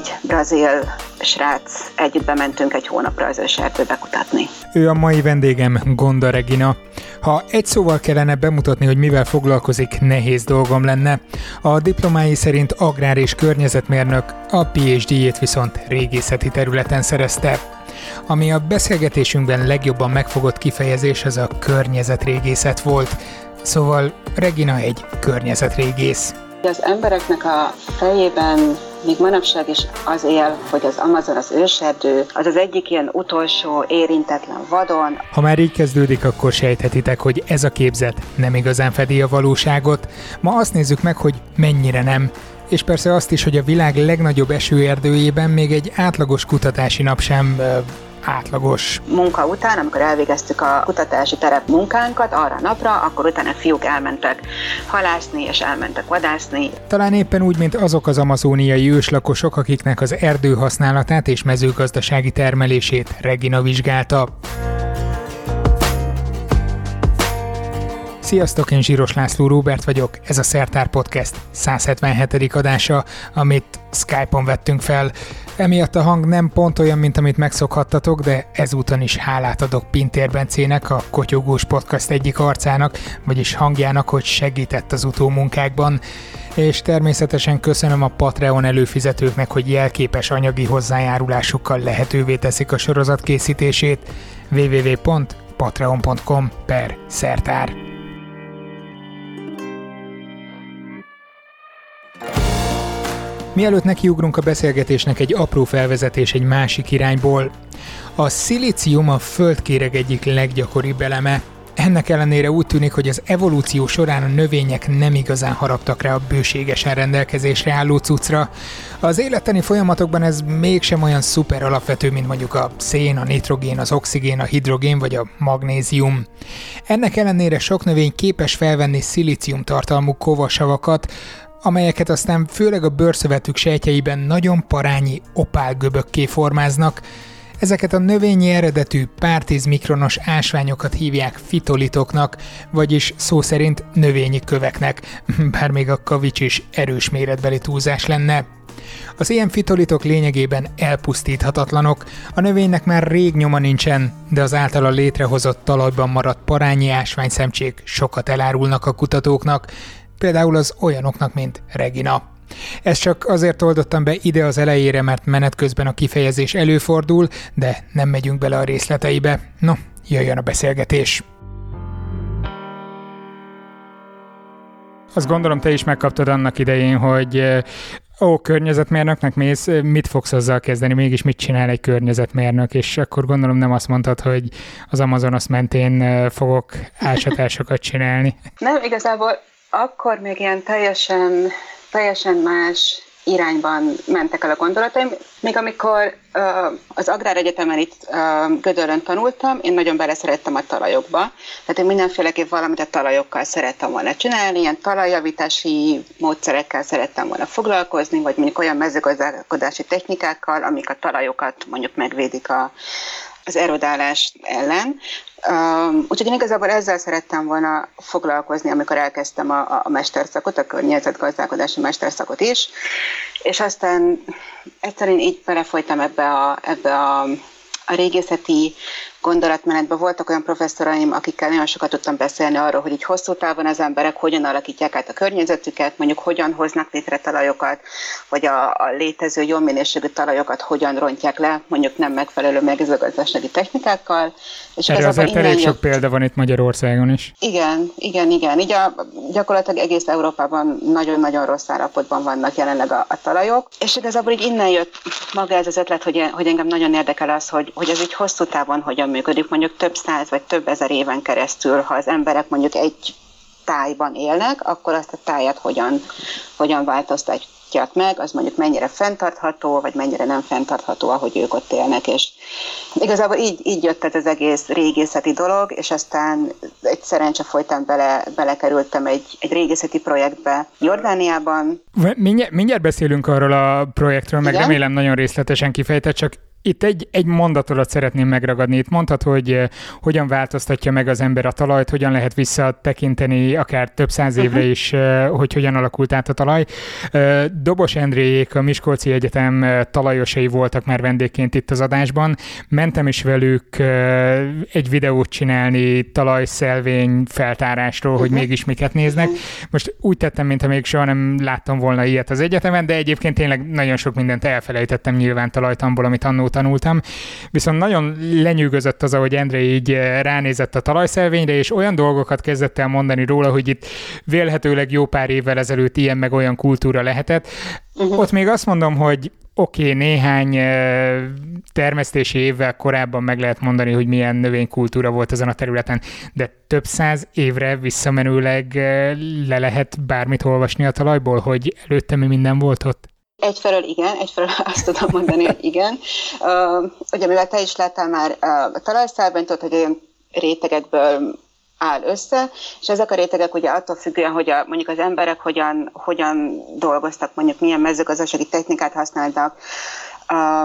négy brazil srác együtt bementünk egy hónapra az őserdőbe kutatni. Ő a mai vendégem, Gonda Regina. Ha egy szóval kellene bemutatni, hogy mivel foglalkozik, nehéz dolgom lenne. A diplomái szerint agrár és környezetmérnök, a PhD-jét viszont régészeti területen szerezte. Ami a beszélgetésünkben legjobban megfogott kifejezés, az a környezetrégészet volt. Szóval Regina egy környezetrégész. Az embereknek a fejében még manapság is az él, hogy az Amazon az őserdő, az az egyik ilyen utolsó érintetlen vadon. Ha már így kezdődik, akkor sejthetitek, hogy ez a képzet nem igazán fedi a valóságot. Ma azt nézzük meg, hogy mennyire nem és persze azt is, hogy a világ legnagyobb esőerdőjében még egy átlagos kutatási nap sem átlagos. Munka után, amikor elvégeztük a kutatási terep munkánkat arra a napra, akkor utána fiúk elmentek halászni és elmentek vadászni. Talán éppen úgy, mint azok az amazóniai őslakosok, akiknek az erdő használatát és mezőgazdasági termelését Regina vizsgálta. Sziasztok, én Zsíros László Róbert vagyok, ez a Szertár Podcast 177. adása, amit Skype-on vettünk fel. Emiatt a hang nem pont olyan, mint amit megszokhattatok, de ezúton is hálát adok Pintér Bencének, a Kotyogós Podcast egyik arcának, vagyis hangjának, hogy segített az utómunkákban. És természetesen köszönöm a Patreon előfizetőknek, hogy jelképes anyagi hozzájárulásukkal lehetővé teszik a sorozat készítését www.patreon.com per szertár. Mielőtt nekiugrunk a beszélgetésnek egy apró felvezetés egy másik irányból. A szilícium a földkéreg egyik leggyakoribb eleme, ennek ellenére úgy tűnik, hogy az evolúció során a növények nem igazán haraptak rá a bőségesen rendelkezésre álló cuccra. Az életeni folyamatokban ez mégsem olyan szuper alapvető, mint mondjuk a szén, a nitrogén, az oxigén, a hidrogén vagy a magnézium. Ennek ellenére sok növény képes felvenni szilícium tartalmú kovasavakat, amelyeket aztán főleg a bőrszövetük sejtjeiben nagyon parányi opálgöbökké formáznak, Ezeket a növényi eredetű pár tíz mikronos ásványokat hívják fitolitoknak, vagyis szó szerint növényi köveknek, bár még a kavics is erős méretbeli túlzás lenne. Az ilyen fitolitok lényegében elpusztíthatatlanok, a növénynek már rég nyoma nincsen, de az általa létrehozott talajban maradt parányi ásványszemcsék sokat elárulnak a kutatóknak, például az olyanoknak, mint Regina. Ezt csak azért oldottam be ide az elejére, mert menet közben a kifejezés előfordul, de nem megyünk bele a részleteibe. No, jöjjön a beszélgetés! Azt gondolom, te is megkaptad annak idején, hogy ó, környezetmérnöknek mész, mit fogsz azzal kezdeni, mégis mit csinál egy környezetmérnök, és akkor gondolom nem azt mondtad, hogy az Amazonas mentén fogok ásatásokat csinálni. Nem, igazából akkor még ilyen teljesen, teljesen más irányban mentek el a gondolataim. Még amikor uh, az Egyetemen itt uh, Gödöllön tanultam, én nagyon beleszerettem a talajokba. Tehát én mindenféleképp valamit a talajokkal szerettem volna csinálni, ilyen talajjavítási módszerekkel szerettem volna foglalkozni, vagy mondjuk olyan mezőgazdálkodási technikákkal, amik a talajokat mondjuk megvédik a, az erodálás ellen. Um, úgyhogy én igazából ezzel szerettem volna foglalkozni, amikor elkezdtem a, a mesterszakot, a környezetgazdálkodási mesterszakot is, és aztán egyszerűen így belefolytam ebbe a, ebbe a, a régészeti gondolatmenetben voltak olyan professzoraim, akikkel nagyon sokat tudtam beszélni arról, hogy így hosszú távon az emberek hogyan alakítják át a környezetüket, mondjuk hogyan hoznak létre talajokat, vagy a, a létező jó minőségű talajokat hogyan rontják le, mondjuk nem megfelelő mezőgazdasági technikákkal. És Erre azért elég sok jött... példa van itt Magyarországon is. Igen, igen, igen. Így a, gyakorlatilag egész Európában nagyon-nagyon rossz állapotban vannak jelenleg a, a talajok, és igazából így innen jött maga ez az ötlet, hogy, hogy engem nagyon érdekel az, hogy, hogy ez így hosszú távon hogyan működik, mondjuk több száz vagy több ezer éven keresztül, ha az emberek mondjuk egy tájban élnek, akkor azt a tájat hogyan, hogyan változtatják meg, az mondjuk mennyire fenntartható, vagy mennyire nem fenntartható, ahogy ők ott élnek, és igazából így, így jött ez az egész régészeti dolog, és aztán egy szerencse folytán bele, belekerültem egy, egy régészeti projektbe Jordániában. Mindjárt, mindjárt beszélünk arról a projektről, meg Igen? remélem nagyon részletesen kifejtett, csak Itt egy, egy mondatodat szeretném megragadni. Itt mondtad, hogy uh, hogyan változtatja meg az ember a talajt, hogyan lehet visszatekinteni akár több száz évre uh-huh. is, uh, hogy hogyan alakult át a talaj. Uh, Dobos Endréjék, a Miskolci Egyetem talajosai voltak már vendégként itt az adásban. Mentem is velük egy videót csinálni talajszelvény feltárásról, uh-huh. hogy mégis miket néznek. Most úgy tettem, mintha még soha nem láttam volna ilyet az egyetemen, de egyébként tényleg nagyon sok mindent elfelejtettem nyilván talajtamból, amit annó tanultam. Viszont nagyon lenyűgözött az, ahogy Endre így eh, ránézett a talajszelvényre, és olyan dolgokat kezdett el mondani róla, hogy itt vélhetőleg jó pár évvel ezelőtt ilyen meg olyan kultúra lehetett. Uh-huh. Ott még azt mondom, hogy oké, okay, néhány eh, termesztési évvel korábban meg lehet mondani, hogy milyen növénykultúra volt ezen a területen, de több száz évre visszamenőleg eh, le lehet bármit olvasni a talajból, hogy előtte mi minden volt ott? Egyfelől igen, egyfelől azt tudom mondani, hogy igen. Uh, ugye mivel te is láttál már uh, a talajszálban, tudod, hogy olyan rétegekből áll össze, és ezek a rétegek ugye attól függően, hogy a, mondjuk az emberek hogyan, hogyan dolgoztak, mondjuk milyen mezőgazdasági technikát használtak,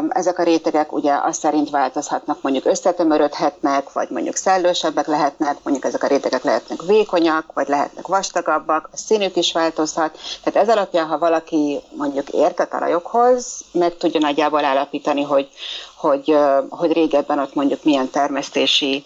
ezek a rétegek ugye azt szerint változhatnak, mondjuk összetömörödhetnek, vagy mondjuk szellősebbek lehetnek, mondjuk ezek a rétegek lehetnek vékonyak, vagy lehetnek vastagabbak, a színük is változhat. Tehát ez alapján, ha valaki mondjuk ért a talajokhoz, meg tudja nagyjából állapítani, hogy, hogy, hogy régebben ott mondjuk milyen termesztési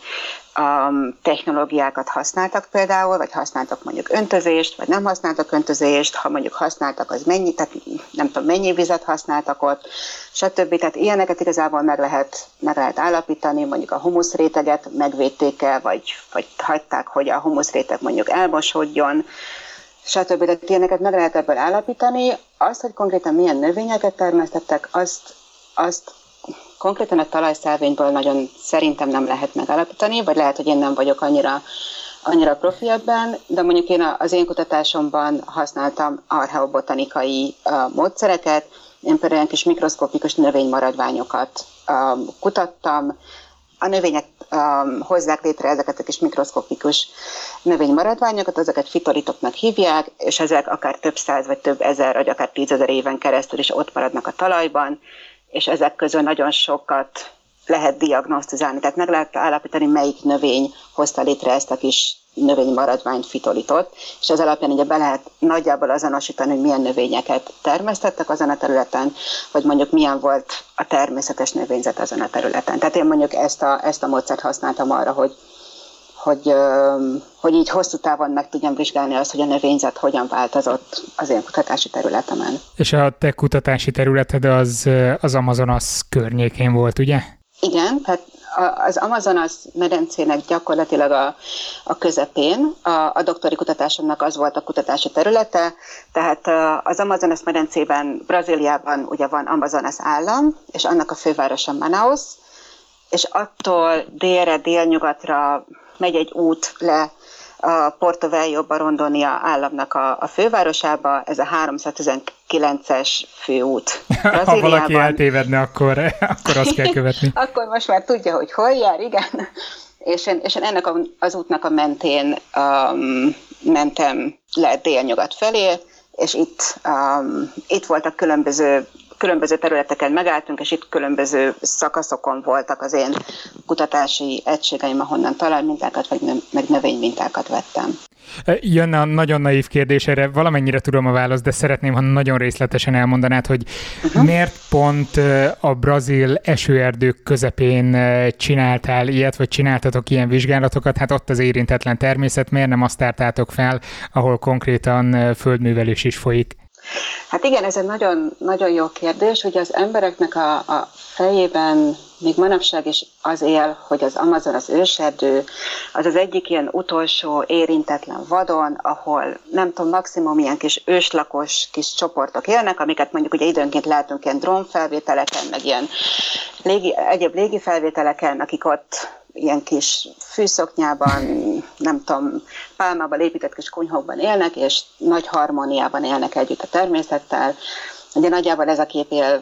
um, technológiákat használtak például, vagy használtak mondjuk öntözést, vagy nem használtak öntözést, ha mondjuk használtak, az mennyi, tehát nem tudom, mennyi vizet használtak ott, stb. Tehát ilyeneket igazából meg lehet, meg lehet állapítani, mondjuk a humuszréteget megvédték-e, vagy, vagy hagyták, hogy a humuszréteg mondjuk elmosódjon, stb. Tehát ilyeneket meg lehet ebből állapítani. Azt, hogy konkrétan milyen növényeket termesztettek, azt, azt konkrétan a talajszálvényből nagyon szerintem nem lehet megállapítani, vagy lehet, hogy én nem vagyok annyira, annyira profi ebben, de mondjuk én az én kutatásomban használtam archeobotanikai módszereket, én például kis mikroszkopikus növénymaradványokat kutattam, a növények um, hozzák létre ezeket a kis mikroszkopikus növénymaradványokat, ezeket fitoritoknak hívják, és ezek akár több száz, vagy több ezer, vagy akár tízezer éven keresztül is ott maradnak a talajban, és ezek közül nagyon sokat lehet diagnosztizálni, tehát meg lehet állapítani, melyik növény hozta létre ezt a kis növénymaradványt, fitolitot, és ez alapján ugye be lehet nagyjából azonosítani, hogy milyen növényeket termesztettek azon a területen, vagy mondjuk milyen volt a természetes növényzet azon a területen. Tehát én mondjuk ezt a, ezt a módszert használtam arra, hogy hogy, hogy így hosszú távon meg tudjam vizsgálni azt, hogy a növényzet hogyan változott az én kutatási területemen. És a te kutatási területed az, az Amazonas környékén volt, ugye? Igen, tehát az Amazonas medencének gyakorlatilag a, a közepén, a, a doktori kutatásomnak az volt a kutatási területe, tehát az Amazonas medencében, Brazíliában ugye van Amazonas állam, és annak a fővárosa Manaus, és attól délre, délnyugatra megy egy út le a Porto Velho Barondonia államnak a, a fővárosába, ez a 319-es főút. ha valaki eltévedne, akkor, akkor azt kell követni. akkor most már tudja, hogy hol jár, igen. És én, és én ennek a, az útnak a mentén um, mentem le délnyugat felé, és itt, um, itt voltak különböző különböző területeken megálltunk, és itt különböző szakaszokon voltak az én kutatási egységeim, ahonnan talajmintákat vagy meg növénymintákat vettem. E, jönne a nagyon naív kérdés, erre valamennyire tudom a választ, de szeretném, ha nagyon részletesen elmondanád, hogy uh-huh. miért pont e, a brazil esőerdők közepén e, csináltál ilyet, vagy csináltatok ilyen vizsgálatokat, hát ott az érintetlen természet, miért nem azt tártátok fel, ahol konkrétan földművelés is folyik? Hát igen, ez egy nagyon, nagyon jó kérdés, hogy az embereknek a, a fejében még manapság is az él, hogy az Amazon, az őserdő, az az egyik ilyen utolsó érintetlen vadon, ahol nem tudom, maximum ilyen kis őslakos kis csoportok élnek, amiket mondjuk ugye időnként látunk ilyen drónfelvételeken, meg ilyen légi, egyéb légi felvételeken, akik ott ilyen kis fűszoknyában, nem tudom, pálmában épített kis kunyhókban élnek, és nagy harmóniában élnek együtt a természettel. Ugye nagyjából ez a kép él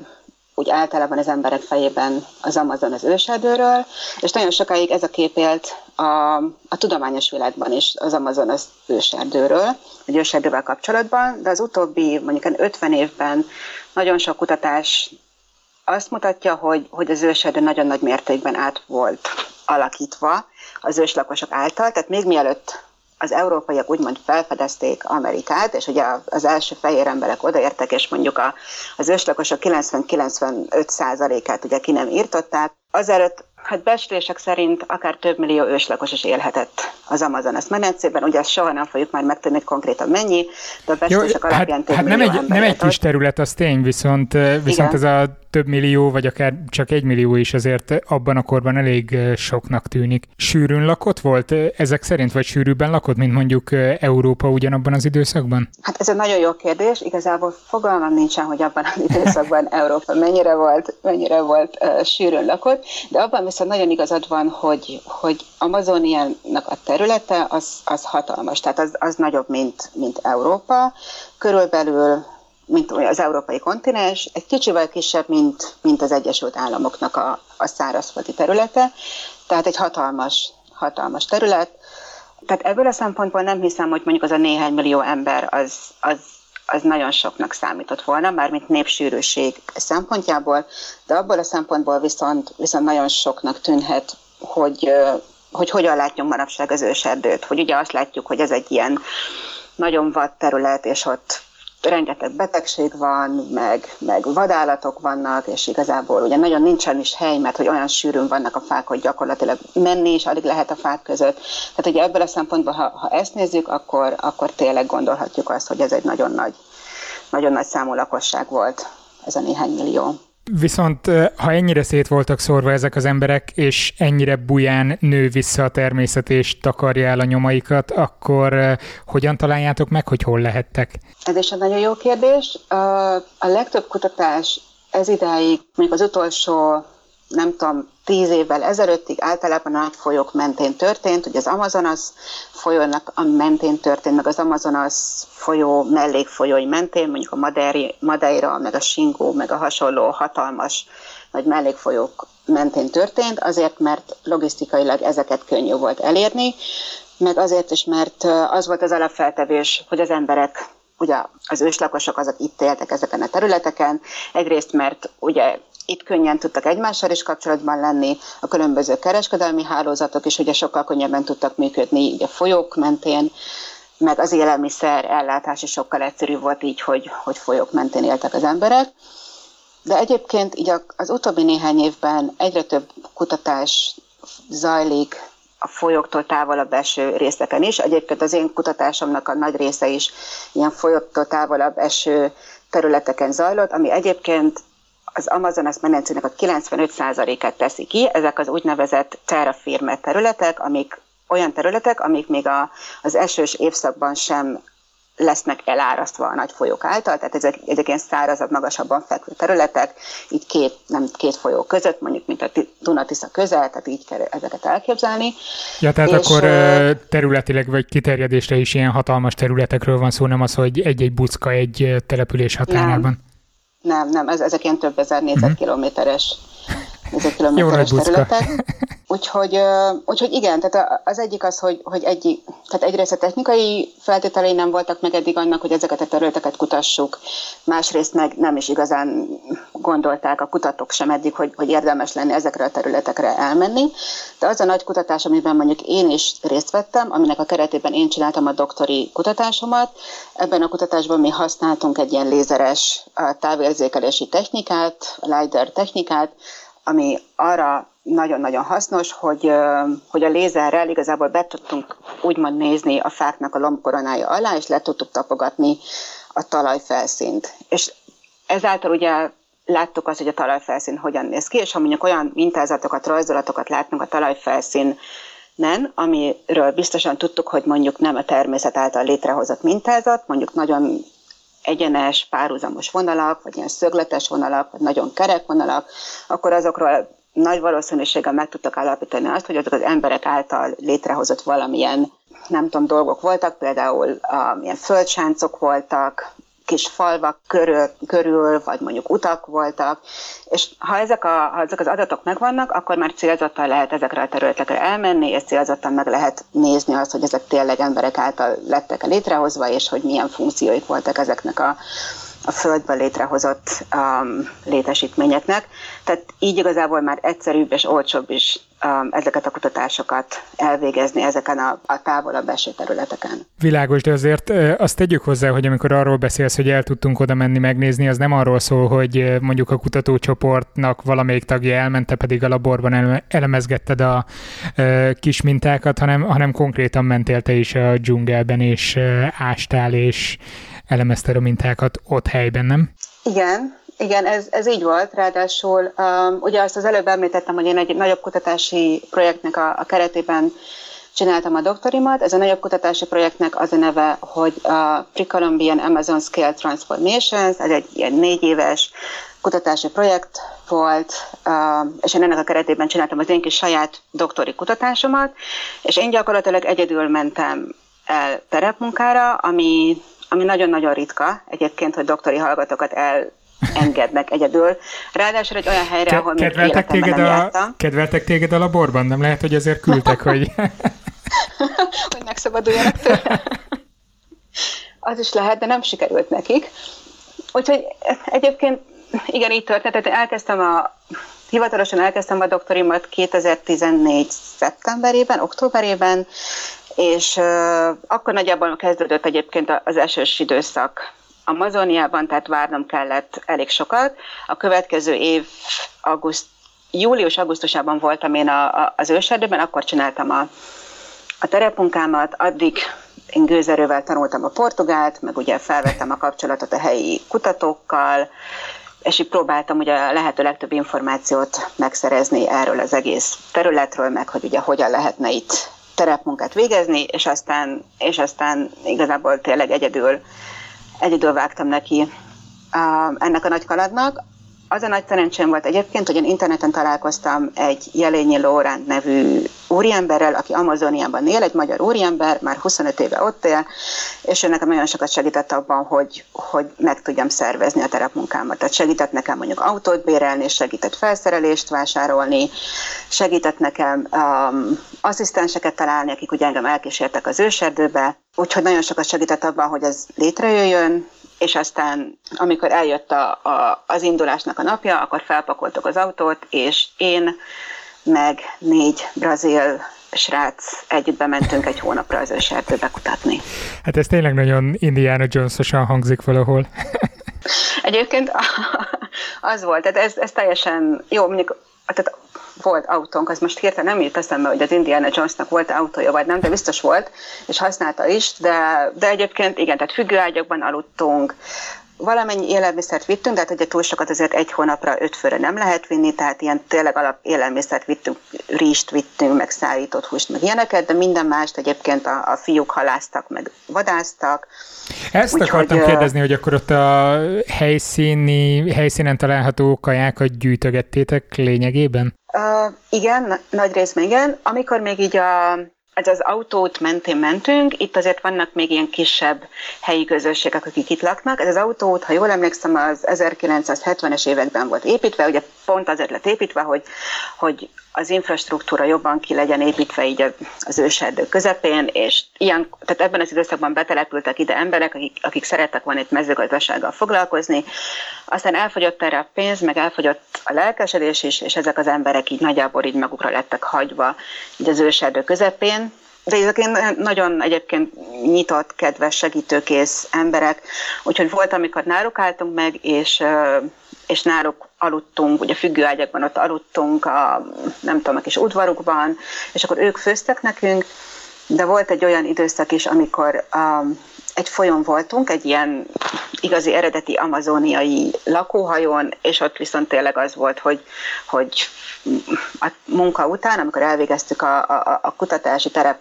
úgy általában az emberek fejében az Amazon az őserdőről, és nagyon sokáig ez a kép élt a, a tudományos világban is az Amazon az őserdőről, egy őserdővel kapcsolatban, de az utóbbi mondjuk 50 évben nagyon sok kutatás azt mutatja, hogy, hogy az őserdő nagyon nagy mértékben át volt alakítva az őslakosok által, tehát még mielőtt az európaiak úgymond felfedezték Amerikát, és ugye az első fehér emberek odaértek, és mondjuk a, az őslakosok 90-95 át ugye ki nem írtották, azelőtt Hát beszélések szerint akár több millió őslakos is élhetett az Amazonas medencében, ugye ezt soha nem fogjuk már megtudni konkrétan mennyi, de a beszélések alapján hát, több hát nem egy, nem egy kis terület, az tény, viszont, viszont Igen. ez a több millió, vagy akár csak egy millió is azért abban a korban elég soknak tűnik. Sűrűn lakott volt ezek szerint, vagy sűrűbben lakott, mint mondjuk Európa ugyanabban az időszakban? Hát ez egy nagyon jó kérdés. Igazából fogalmam nincsen, hogy abban az időszakban Európa mennyire volt, mennyire volt uh, sűrűn lakott, de abban viszont nagyon igazad van, hogy, hogy Amazoniának a területe az, az hatalmas, tehát az, az nagyobb, mint, mint Európa. Körülbelül mint az európai kontinens, egy kicsivel kisebb, mint, mint az Egyesült Államoknak a, a szárazföldi területe, tehát egy hatalmas, hatalmas terület. Tehát ebből a szempontból nem hiszem, hogy mondjuk az a néhány millió ember az, az, az nagyon soknak számított volna, mármint népsűrűség szempontjából, de abból a szempontból viszont, viszont nagyon soknak tűnhet, hogy, hogy hogyan látjunk manapság az őserdőt. Hogy ugye azt látjuk, hogy ez egy ilyen nagyon vad terület, és ott rengeteg betegség van, meg, meg vadállatok vannak, és igazából ugye nagyon nincsen is hely, mert hogy olyan sűrűn vannak a fák, hogy gyakorlatilag menni is alig lehet a fák között. Tehát ugye ebből a szempontból, ha, ha ezt nézzük, akkor, akkor tényleg gondolhatjuk azt, hogy ez egy nagyon nagy, nagyon nagy számú lakosság volt, ez a néhány millió. Viszont ha ennyire szét voltak szórva ezek az emberek, és ennyire buján nő vissza a természet és takarja el a nyomaikat, akkor hogyan találjátok meg, hogy hol lehettek? Ez is egy nagyon jó kérdés. A legtöbb kutatás ez idáig, mondjuk az utolsó nem tudom, tíz évvel ezelőttig általában a nagy folyók mentén történt, hogy az Amazonas folyónak a mentén történt, meg az Amazonas folyó mellékfolyói mentén, mondjuk a Madeira, meg a Singó, meg a hasonló hatalmas nagy mellékfolyók mentén történt, azért, mert logisztikailag ezeket könnyű volt elérni, meg azért is, mert az volt az alapfeltevés, hogy az emberek ugye az őslakosok azok itt éltek ezeken a területeken, egyrészt mert ugye itt könnyen tudtak egymással is kapcsolatban lenni, a különböző kereskedelmi hálózatok is ugye sokkal könnyebben tudtak működni így a folyók mentén, meg az élelmiszer ellátás is sokkal egyszerűbb volt így, hogy, hogy folyók mentén éltek az emberek. De egyébként így az utóbbi néhány évben egyre több kutatás zajlik a folyóktól távolabb eső részeken is. Egyébként az én kutatásomnak a nagy része is ilyen folyóktól távolabb eső területeken zajlott, ami egyébként az Amazonas medencének a 95%-át teszi ki, ezek az úgynevezett terra firma területek, amik olyan területek, amik még a, az esős évszakban sem lesznek elárasztva a nagy folyók által, tehát ezek, ezek ilyen szárazabb, magasabban fekvő területek, így két, nem két folyó között, mondjuk, mint a Dunatisza közel, tehát így kell ezeket elképzelni. Ja, tehát és, akkor területileg vagy kiterjedésre is ilyen hatalmas területekről van szó, nem az, hogy egy-egy bucka egy település határában. Nem. Nem, nem, ez, ezek ilyen több ezer négyzetkilométeres négyzetkilométeres területek. Úgyhogy, úgyhogy igen, tehát az egyik az, hogy, hogy egy, tehát egyrészt a technikai feltételei nem voltak meg eddig annak, hogy ezeket a területeket kutassuk, másrészt meg nem is igazán gondolták a kutatók sem eddig, hogy, hogy érdemes lenne ezekre a területekre elmenni. De az a nagy kutatás, amiben mondjuk én is részt vettem, aminek a keretében én csináltam a doktori kutatásomat, ebben a kutatásban mi használtunk egy ilyen lézeres távérzékelési technikát, LiDAR technikát, ami arra nagyon-nagyon hasznos, hogy, hogy a lézerrel igazából be tudtunk úgymond nézni a fáknak a lombkoronája alá, és le tudtuk tapogatni a talajfelszínt. És ezáltal ugye láttuk azt, hogy a talajfelszín hogyan néz ki, és ha mondjuk olyan mintázatokat, rajzolatokat látnunk a talajfelszín nem, amiről biztosan tudtuk, hogy mondjuk nem a természet által létrehozott mintázat, mondjuk nagyon egyenes, párhuzamos vonalak, vagy ilyen szögletes vonalak, vagy nagyon kerek vonalak, akkor azokról nagy valószínűséggel meg tudtak állapítani azt, hogy azok az emberek által létrehozott valamilyen, nem tudom, dolgok voltak, például a, milyen földsáncok voltak, kis falvak körül, körül, vagy mondjuk utak voltak, és ha ezek, a, ha ezek az adatok megvannak, akkor már célzottan lehet ezekre a területekre elmenni, és célzottan meg lehet nézni azt, hogy ezek tényleg emberek által lettek -e létrehozva, és hogy milyen funkcióik voltak ezeknek a, a Földben létrehozott um, létesítményeknek. Tehát így igazából már egyszerűbb és olcsóbb is um, ezeket a kutatásokat elvégezni ezeken a, a távolabb eső területeken. Világos, de azért azt tegyük hozzá, hogy amikor arról beszélsz, hogy el tudtunk oda menni megnézni, az nem arról szól, hogy mondjuk a kutatócsoportnak valamelyik tagja elmente, pedig a laborban elemezgetted a kis mintákat, hanem, hanem konkrétan mentél te is a dzsungelben, és ástál, és elemezted a mintákat ott helyben, nem? Igen, igen, ez, ez így volt, ráadásul um, ugye azt az előbb említettem, hogy én egy nagyobb kutatási projektnek a, a keretében csináltam a doktorimat. Ez a nagyobb kutatási projektnek az a neve, hogy a Pre-Columbian Amazon Scale Transformations, ez egy ilyen négy éves kutatási projekt volt, uh, és én ennek a keretében csináltam az én kis saját doktori kutatásomat, és én gyakorlatilag egyedül mentem el terepmunkára, ami ami nagyon-nagyon ritka egyébként, hogy doktori hallgatókat el engednek egyedül. Ráadásul egy olyan helyre, Ke- ahol még téged nem a, jártam. Kedveltek téged a laborban? Nem lehet, hogy ezért küldtek, hogy... hogy megszabaduljanak tőle. Az is lehet, de nem sikerült nekik. Úgyhogy egyébként igen, így történt. Tehát elkezdtem a, hivatalosan elkezdtem a doktorimat 2014. szeptemberében, októberében, és akkor nagyjából kezdődött egyébként az esős időszak Amazoniában, tehát várnom kellett elég sokat. A következő év auguszt, július-augusztusában voltam én a, a, az őserdőben, akkor csináltam a, a terepmunkámat, addig én gőzerővel tanultam a portugált, meg ugye felvettem a kapcsolatot a helyi kutatókkal, és így próbáltam ugye a lehető legtöbb információt megszerezni erről az egész területről, meg hogy ugye hogyan lehetne itt terepmunkát végezni, és aztán, és aztán igazából tényleg egyedül, egyedül vágtam neki ennek a nagy kaladnak. Az a nagy szerencsém volt egyébként, hogy én interneten találkoztam egy Jelényi Lóránt nevű úriemberrel, aki Amazoniában él, egy magyar úriember, már 25 éve ott él, és ő nekem nagyon sokat segített abban, hogy, hogy meg tudjam szervezni a terepmunkámat. Tehát segített nekem mondjuk autót bérelni, segített felszerelést vásárolni, segített nekem um, asszisztenseket találni, akik ugye engem elkísértek az őserdőbe, úgyhogy nagyon sokat segített abban, hogy ez létrejöjjön, és aztán amikor eljött a, a, az indulásnak a napja, akkor felpakoltuk az autót, és én meg négy brazil srác együtt bementünk egy hónapra az őserdőbe kutatni. Hát ez tényleg nagyon Indiana Jones-osan hangzik valahol. Egyébként az volt, tehát ez, ez teljesen jó, mondjuk tehát volt autónk, az most hirtelen nem jut eszembe, hogy az Indiana Jonesnak volt autója, vagy nem, de biztos volt, és használta is, de, de egyébként igen, tehát függőágyakban aludtunk, valamennyi élelmiszert vittünk, de hát ugye túl sokat azért egy hónapra öt főre nem lehet vinni, tehát ilyen tényleg alap élelmiszert vittünk, ríst vittünk, meg szállított húst, meg ilyeneket, de minden mást egyébként a, a fiúk haláztak, meg vadáztak. Ezt Úgy, akartam hogy, kérdezni, hogy akkor ott a helyszíni, helyszínen található kajákat gyűjtögettétek lényegében? Uh, igen, nagy részben igen. Amikor még így a ez az autót mentén mentünk, itt azért vannak még ilyen kisebb helyi közösségek, akik itt laknak. Ez az autót, ha jól emlékszem, az 1970-es években volt építve, ugye pont azért lett építve, hogy, hogy az infrastruktúra jobban ki legyen építve így az őserdő közepén, és ilyen, tehát ebben az időszakban betelepültek ide emberek, akik, akik szerettek volna itt mezőgazdasággal foglalkozni, aztán elfogyott erre a pénz, meg elfogyott a lelkesedés is, és ezek az emberek így nagyjából így magukra lettek hagyva így az őserdő közepén, de ezek nagyon egyébként nyitott, kedves, segítőkész emberek, úgyhogy volt, amikor náluk álltunk meg, és, és náluk aludtunk, ugye függőágyakban ott aludtunk, a, nem tudom, a kis udvarukban, és akkor ők főztek nekünk, de volt egy olyan időszak is, amikor um, egy folyón voltunk, egy ilyen igazi eredeti amazóniai lakóhajón, és ott viszont tényleg az volt, hogy, hogy a munka után, amikor elvégeztük a, a, a kutatási terep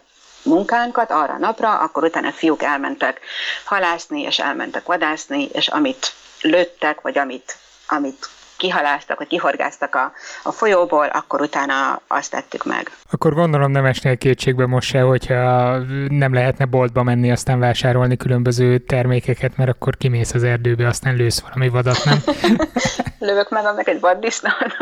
munkánkat arra napra, akkor utána a fiúk elmentek halászni, és elmentek vadászni, és amit lőttek, vagy amit, amit kihaláztak, vagy kihorgáztak a, a folyóból, akkor utána azt tettük meg. Akkor gondolom nem esnél kétségbe most se, hogyha nem lehetne boltba menni, aztán vásárolni különböző termékeket, mert akkor kimész az erdőbe, aztán lősz valami vadat, nem? Lövök meg egy vaddisznót.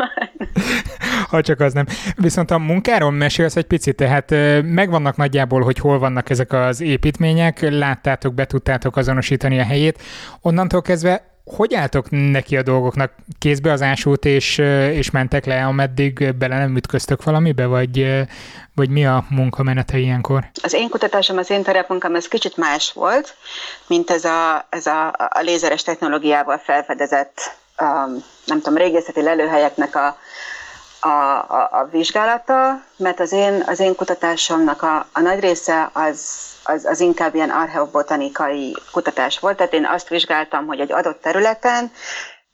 ha csak az nem. Viszont a munkáról mesélsz egy picit, tehát megvannak nagyjából, hogy hol vannak ezek az építmények, láttátok, be tudtátok azonosítani a helyét. Onnantól kezdve hogy álltok neki a dolgoknak? Kézbe az ásút, és, és mentek le, ameddig bele nem ütköztök valamibe, vagy, vagy mi a munkamenete ilyenkor? Az én kutatásom, az én terepmunkám, ez kicsit más volt, mint ez a, ez a, a lézeres technológiával felfedezett, um, nem tudom, régészeti lelőhelyeknek a, a, a, a vizsgálata, mert az én, az én kutatásomnak a, a nagy része az, az, az inkább ilyen archeobotanikai kutatás volt, tehát én azt vizsgáltam, hogy egy adott területen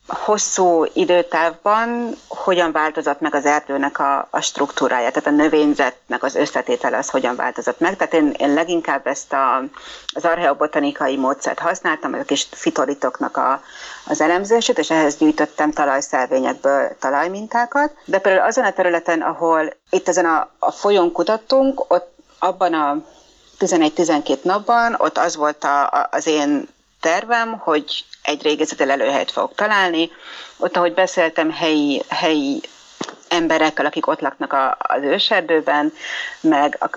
hosszú időtávban hogyan változott meg az erdőnek a, a struktúrája, tehát a növényzetnek az összetétele az hogyan változott meg. Tehát én, én leginkább ezt a, az archeobotanikai módszert használtam, a kis fitolitoknak a, az elemzését, és ehhez gyűjtöttem talajszelvényekből talajmintákat. De például azon a területen, ahol itt ezen a, a folyón kutattunk, ott abban a 11-12 napban, ott az volt a, a, az én tervem, hogy egy régészeti lelőhelyet fogok találni. Ott, ahogy beszéltem helyi, helyi emberekkel, akik ott laknak a, az őserdőben, meg, a,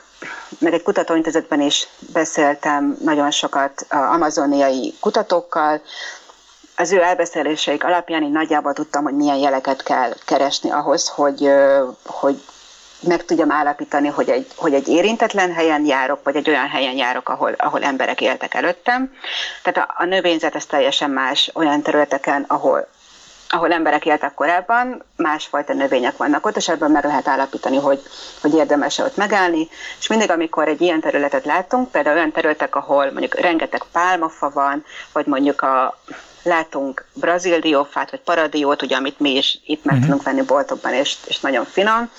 meg egy kutatóintézetben is beszéltem nagyon sokat amazoniai kutatókkal, az ő elbeszéléseik alapján én nagyjából tudtam, hogy milyen jeleket kell keresni ahhoz, hogy, hogy meg tudjam állapítani, hogy egy, hogy egy érintetlen helyen járok, vagy egy olyan helyen járok, ahol, ahol emberek éltek előttem. Tehát a, a növényzet ez teljesen más olyan területeken, ahol, ahol emberek éltek korábban, másfajta növények vannak ott, és ebből meg lehet állapítani, hogy, hogy érdemes-e ott megállni. És mindig, amikor egy ilyen területet látunk, például olyan területek, ahol mondjuk rengeteg pálmafa van, vagy mondjuk a, látunk brazil diófát, vagy paradiót, ugye, amit mi is itt meg uh-huh. tudunk venni boltokban, és, és nagyon finom,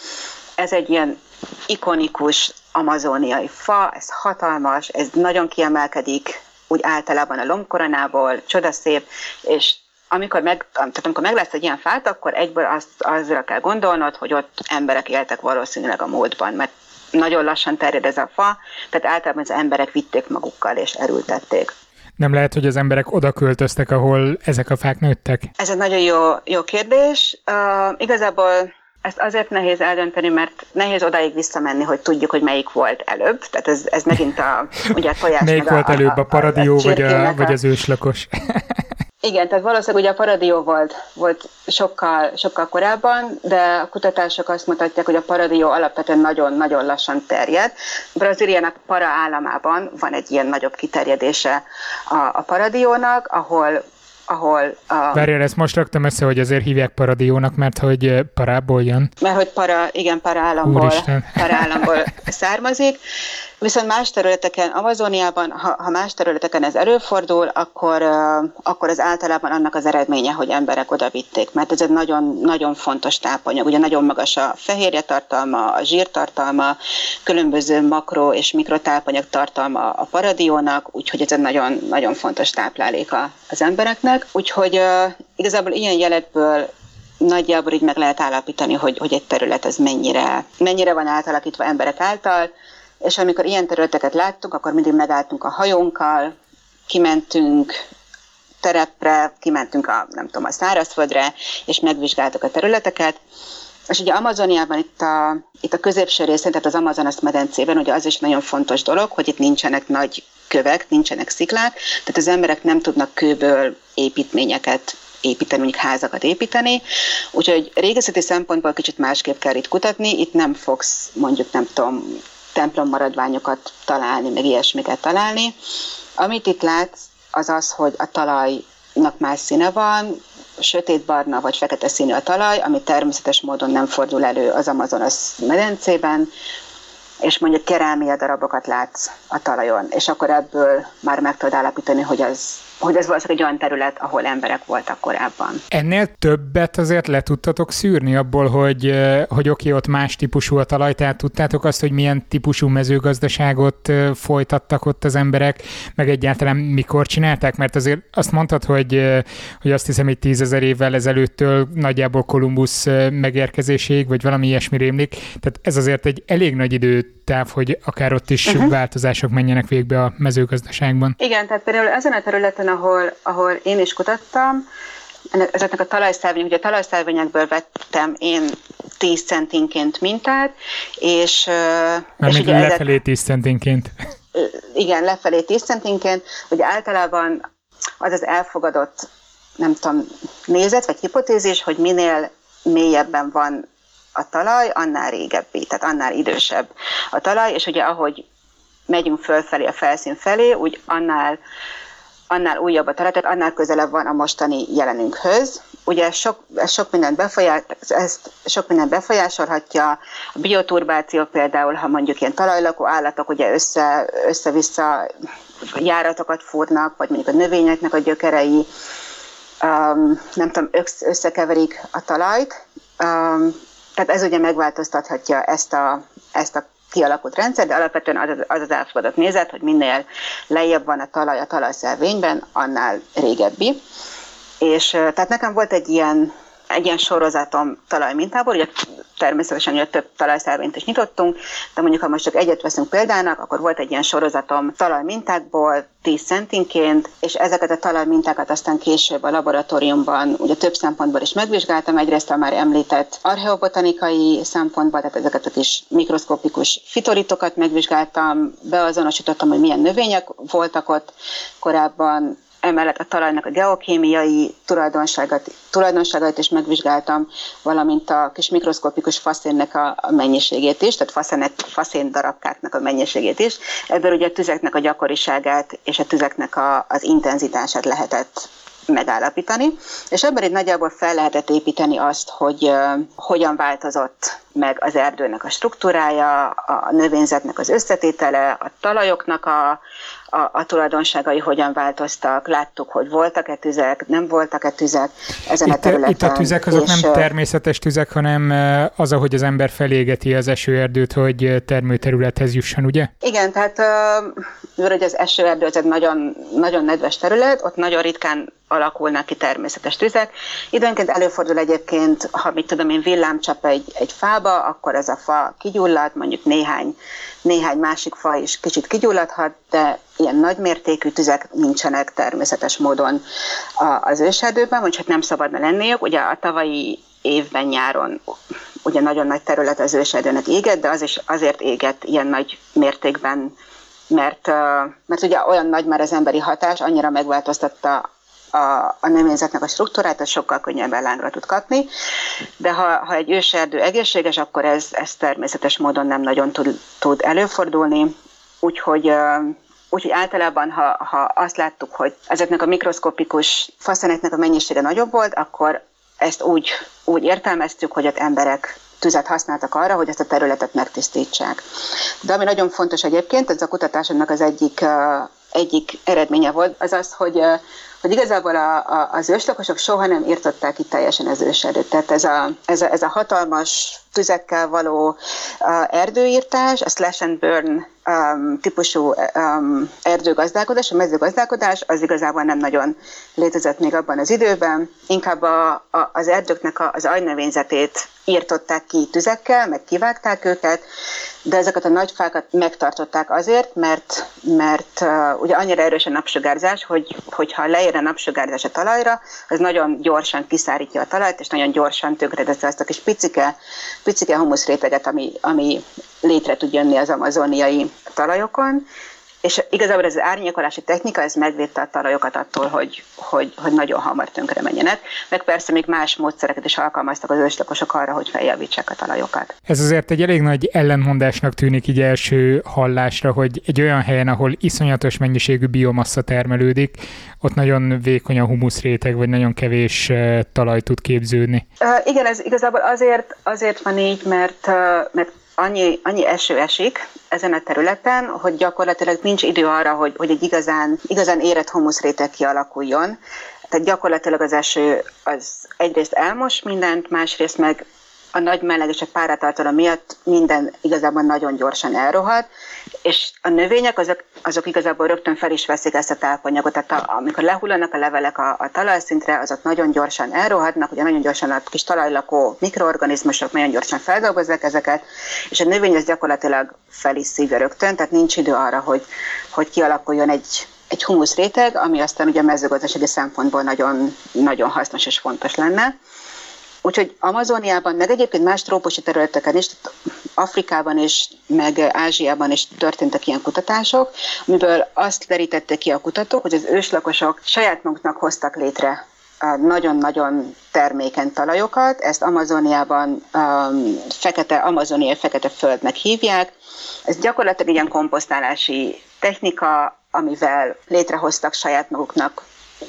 ez egy ilyen ikonikus amazóniai fa, ez hatalmas, ez nagyon kiemelkedik, úgy általában a lombkoronából, csodaszép, és amikor meg, tehát amikor meg lesz egy ilyen fát, akkor egyből azt, azra kell gondolnod, hogy ott emberek éltek valószínűleg a módban, mert nagyon lassan terjed ez a fa, tehát általában az emberek vitték magukkal és erültették. Nem lehet, hogy az emberek oda költöztek, ahol ezek a fák nőttek? Ez egy nagyon jó, jó kérdés. Uh, igazából ezt azért nehéz eldönteni, mert nehéz odáig visszamenni, hogy tudjuk, hogy melyik volt előbb. Tehát ez, ez megint a, ugye a tojás. Melyik volt a, előbb, a, a paradió, a, vagy, a, vagy az őslakos? Igen, tehát valószínűleg ugye a paradió volt, volt sokkal, sokkal korábban, de a kutatások azt mutatják, hogy a paradió alapvetően nagyon-nagyon lassan terjed. Brazíliának para államában van egy ilyen nagyobb kiterjedése a, a paradiónak, ahol ahol... A... Várjál, ezt most raktam össze, hogy azért hívják paradiónak, mert hogy parából jön. Mert hogy para, igen, parállamból, parállamból származik. Viszont más területeken, Amazoniában, ha, ha más területeken ez előfordul, akkor, uh, akkor az általában annak az eredménye, hogy emberek oda vitték, mert ez egy nagyon, nagyon fontos tápanyag. Ugye nagyon magas a fehérje tartalma, a zsírtartalma, különböző makro és mikrotápanyag tartalma a paradiónak, úgyhogy ez egy nagyon, nagyon fontos tápláléka az embereknek. Úgyhogy uh, igazából ilyen jelekből nagyjából így meg lehet állapítani, hogy, hogy egy terület az mennyire, mennyire van átalakítva emberek által, és amikor ilyen területeket láttuk, akkor mindig megálltunk a hajónkkal, kimentünk terepre, kimentünk a, nem tudom, a szárazföldre, és megvizsgáltuk a területeket, és ugye Amazoniában itt a, itt a középső részén, tehát az Amazonas medencében, ugye az is nagyon fontos dolog, hogy itt nincsenek nagy kövek, nincsenek sziklák, tehát az emberek nem tudnak kőből építményeket építeni, mondjuk házakat építeni. Úgyhogy régészeti szempontból kicsit másképp kell itt kutatni, itt nem fogsz mondjuk nem tudom, templom maradványokat találni, meg ilyesmiket találni. Amit itt látsz, az az, hogy a talajnak más színe van, sötétbarna vagy fekete színű a talaj, ami természetes módon nem fordul elő az Amazonas medencében, és mondjuk kerámia darabokat látsz a talajon, és akkor ebből már meg tudod állapítani, hogy az hogy ez valószínűleg egy olyan terület, ahol emberek voltak korábban. Ennél többet azért le tudtatok szűrni abból, hogy, hogy oké, ott más típusú a talaj, tehát tudtátok azt, hogy milyen típusú mezőgazdaságot folytattak ott az emberek, meg egyáltalán mikor csinálták, mert azért azt mondtad, hogy, hogy azt hiszem, hogy tízezer évvel ezelőttől nagyjából Kolumbusz megérkezéséig, vagy valami ilyesmi rémlik, tehát ez azért egy elég nagy időtáv, hogy akár ott is uh-huh. változások menjenek végbe a mezőgazdaságban. Igen, tehát például ezen a területen ahol, ahol én is kutattam, ezeknek a talajszárvények, ugye a talajszárvényekből vettem én 10 centinként mintát, és... Már és még ugye lefelé ezek, 10 centinként. Igen, lefelé 10 centinként, ugye általában az az elfogadott nem tudom, nézet vagy hipotézis, hogy minél mélyebben van a talaj, annál régebbi, tehát annál idősebb a talaj, és ugye ahogy megyünk fölfelé a felszín felé, úgy annál annál újabb a talaj, tehát annál közelebb van a mostani jelenünkhöz. Ugye sok, ez sok mindent ezt sok mindent befolyásolhatja, a bioturbáció például, ha mondjuk ilyen talajlakó állatok ugye össze, össze-vissza járatokat fúrnak, vagy mondjuk a növényeknek a gyökerei, um, nem tudom, összekeverik a talajt, um, tehát ez ugye megváltoztathatja ezt a, ezt a kialakult rendszer, de alapvetően az az, az elfogadott nézet, hogy minél lejjebb van a talaj a talajszelvényben, annál régebbi. És tehát nekem volt egy ilyen egy ilyen sorozatom talajmintából, ugye természetesen ugye több talajszervényt is nyitottunk, de mondjuk ha most csak egyet veszünk példának, akkor volt egy ilyen sorozatom talajmintákból 10 centinként, és ezeket a talajmintákat aztán később a laboratóriumban ugye több szempontból is megvizsgáltam, egyrészt a már említett archeobotanikai szempontból, tehát ezeket a kis mikroszkopikus fitoritokat megvizsgáltam, beazonosítottam, hogy milyen növények voltak ott korábban, emellett a talajnak a geokémiai tulajdonságait, tulajdonságait is megvizsgáltam, valamint a kis mikroszkopikus faszénnek a mennyiségét is, tehát faszének, faszén darabkáknak a mennyiségét is. Ebből ugye a tüzeknek a gyakoriságát és a tüzeknek a, az intenzitását lehetett megállapítani, és ebben itt nagyjából fel lehetett építeni azt, hogy uh, hogyan változott meg az erdőnek a struktúrája, a növényzetnek az összetétele, a talajoknak a, a, a tulajdonságai hogyan változtak, láttuk, hogy voltak-e tüzek, nem voltak-e tüzek ezen itt, a területen. Itt a tüzek azok és, nem természetes tüzek, hanem az, ahogy az ember felégeti az esőerdőt, hogy termőterülethez jusson, ugye? Igen, tehát uh, hogy az esőerdő az egy nagyon, nagyon nedves terület, ott nagyon ritkán alakulnak ki természetes tüzek. Időnként előfordul egyébként, ha mit tudom én, villámcsap egy, egy fába, akkor ez a fa kigyullad, mondjuk néhány, néhány másik fa is kicsit kigyulladhat, de ilyen nagymértékű tüzek nincsenek természetes módon az őserdőben, vagy hát nem szabadna lenniük. Ugye a tavalyi évben nyáron ugye nagyon nagy terület az őserdőnek égett, de az is azért égett ilyen nagy mértékben, mert, mert ugye olyan nagy már az emberi hatás, annyira megváltoztatta a, a növényzetnek a struktúrát, az sokkal könnyebben lángra tud kapni, de ha, ha egy őserdő egészséges, akkor ez, ez természetes módon nem nagyon tud, tud előfordulni, úgyhogy Úgyhogy általában, ha, ha azt láttuk, hogy ezeknek a mikroszkopikus faszeneknek a mennyisége nagyobb volt, akkor ezt úgy, úgy értelmeztük, hogy ott emberek tüzet használtak arra, hogy ezt a területet megtisztítsák. De ami nagyon fontos egyébként, ez a kutatásomnak az egyik, egyik eredménye volt, az az, hogy hogy igazából a, a, az őslakosok soha nem írtották ki teljesen az őserdőt. Tehát ez a, ez a, ez a hatalmas tüzekkel való uh, erdőírtás, a slash and burn um, típusú um, erdőgazdálkodás, a mezőgazdálkodás, az igazából nem nagyon létezett még abban az időben. Inkább a, a, az erdőknek a, az agynövényzetét írtották ki tüzekkel, meg kivágták őket, de ezeket a nagy fákat megtartották azért, mert, mert uh, ugye annyira erős a napsugárzás, hogy, hogyha leér a napsugárzás a talajra, az nagyon gyorsan kiszárítja a talajt, és nagyon gyorsan tönkreteszi azt a kis picike, picike humuszréteget, ami, ami létre tud jönni az amazoniai talajokon, és igazából ez az árnyékolási technika, ez megvédte a talajokat attól, hogy, hogy, hogy nagyon hamar tönkre menjenek, meg persze még más módszereket is alkalmaztak az őslakosok arra, hogy feljavítsák a talajokat. Ez azért egy elég nagy ellentmondásnak tűnik így első hallásra, hogy egy olyan helyen, ahol iszonyatos mennyiségű biomassa termelődik, ott nagyon vékony a humuszréteg, vagy nagyon kevés talaj tud képződni. Uh, igen, ez igazából azért, azért van így, mert, uh, mert annyi, annyi eső esik ezen a területen, hogy gyakorlatilag nincs idő arra, hogy, hogy egy igazán, igazán érett humuszréteg kialakuljon. Tehát gyakorlatilag az eső az egyrészt elmos mindent, másrészt meg a nagy meleg és a páratartalom miatt minden igazából nagyon gyorsan elrohad, és a növények azok, azok igazából rögtön fel is veszik ezt a tápanyagot, tehát a, amikor lehullanak a levelek a, a talajszintre, azok nagyon gyorsan elrohadnak, ugye nagyon gyorsan a kis talajlakó mikroorganizmusok nagyon gyorsan feldolgozzák ezeket, és a növény az gyakorlatilag fel is szívja rögtön, tehát nincs idő arra, hogy, hogy kialakuljon egy, egy humusz réteg, ami aztán ugye mezőgazdasági szempontból nagyon, nagyon hasznos és fontos lenne. Úgyhogy Amazoniában, meg egyébként más trópusi területeken is, Afrikában és meg Ázsiában is történtek ilyen kutatások, amiből azt derítettek ki a kutatók, hogy az őslakosok saját maguknak hoztak létre nagyon-nagyon termékeny talajokat, ezt Amazoniában um, fekete, amazoniai fekete földnek hívják. Ez gyakorlatilag ilyen komposztálási technika, amivel létrehoztak saját maguknak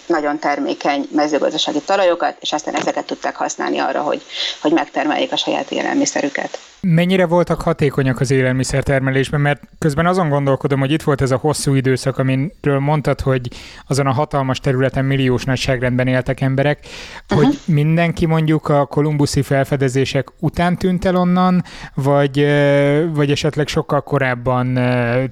nagyon termékeny mezőgazdasági talajokat, és aztán ezeket tudták használni arra, hogy, hogy megtermeljék a saját élelmiszerüket. Mennyire voltak hatékonyak az élelmiszertermelésben? Mert közben azon gondolkodom, hogy itt volt ez a hosszú időszak, amiről mondtad, hogy azon a hatalmas területen milliós nagyságrendben éltek emberek, uh-huh. hogy mindenki mondjuk a kolumbuszi felfedezések után tűnt el onnan, vagy, vagy esetleg sokkal korábban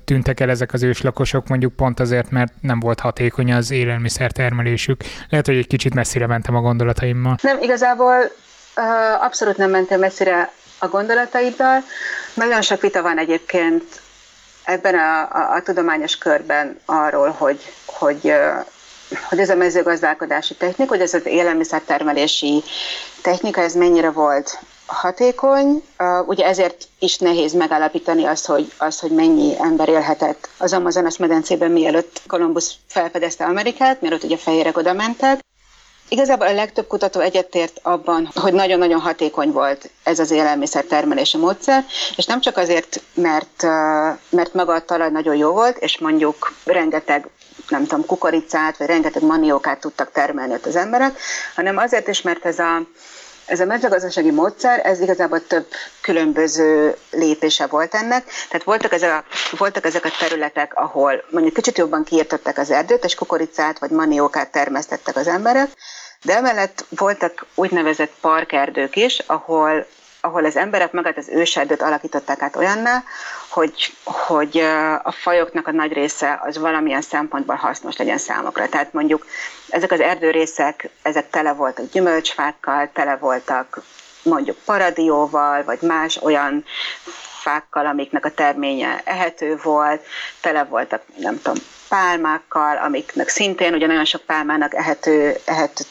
tűntek el ezek az őslakosok, mondjuk pont azért, mert nem volt hatékony az élelmiszertermelésük. Lehet, hogy egy kicsit messzire mentem a gondolataimmal. Nem, igazából abszolút nem mentem messzire a gondolataiddal. Nagyon sok vita van egyébként ebben a, a, a tudományos körben arról, hogy, hogy, hogy ez a mezőgazdálkodási technika, hogy ez az élelmiszertermelési technika, ez mennyire volt hatékony. Ugye ezért is nehéz megállapítani azt, hogy, azt, hogy mennyi ember élhetett az Amazonas medencében, mielőtt Kolumbusz felfedezte Amerikát, mielőtt ugye fehérek oda mentek. Igazából a legtöbb kutató egyetért abban, hogy nagyon-nagyon hatékony volt ez az élelmiszer termelési módszer, és nem csak azért, mert, mert maga a talaj nagyon jó volt, és mondjuk rengeteg nem tudom, kukoricát, vagy rengeteg maniókát tudtak termelni ott az emberek, hanem azért is, mert ez a, ez a mezőgazdasági módszer, ez igazából több különböző lépése volt ennek. Tehát voltak, ezek a, voltak ezek a területek, ahol mondjuk kicsit jobban kiirtották az erdőt, és kukoricát vagy maniókát termesztettek az emberek, de emellett voltak úgynevezett parkerdők is, ahol ahol az emberek magát az őserdőt alakították át olyanná, hogy, hogy a fajoknak a nagy része az valamilyen szempontból hasznos legyen számokra. Tehát mondjuk ezek az erdőrészek, ezek tele voltak gyümölcsfákkal, tele voltak mondjuk paradióval, vagy más olyan fákkal, amiknek a terménye ehető volt, tele voltak, nem tudom, pálmákkal, amiknek szintén ugye nagyon sok pálmának ehető, ehető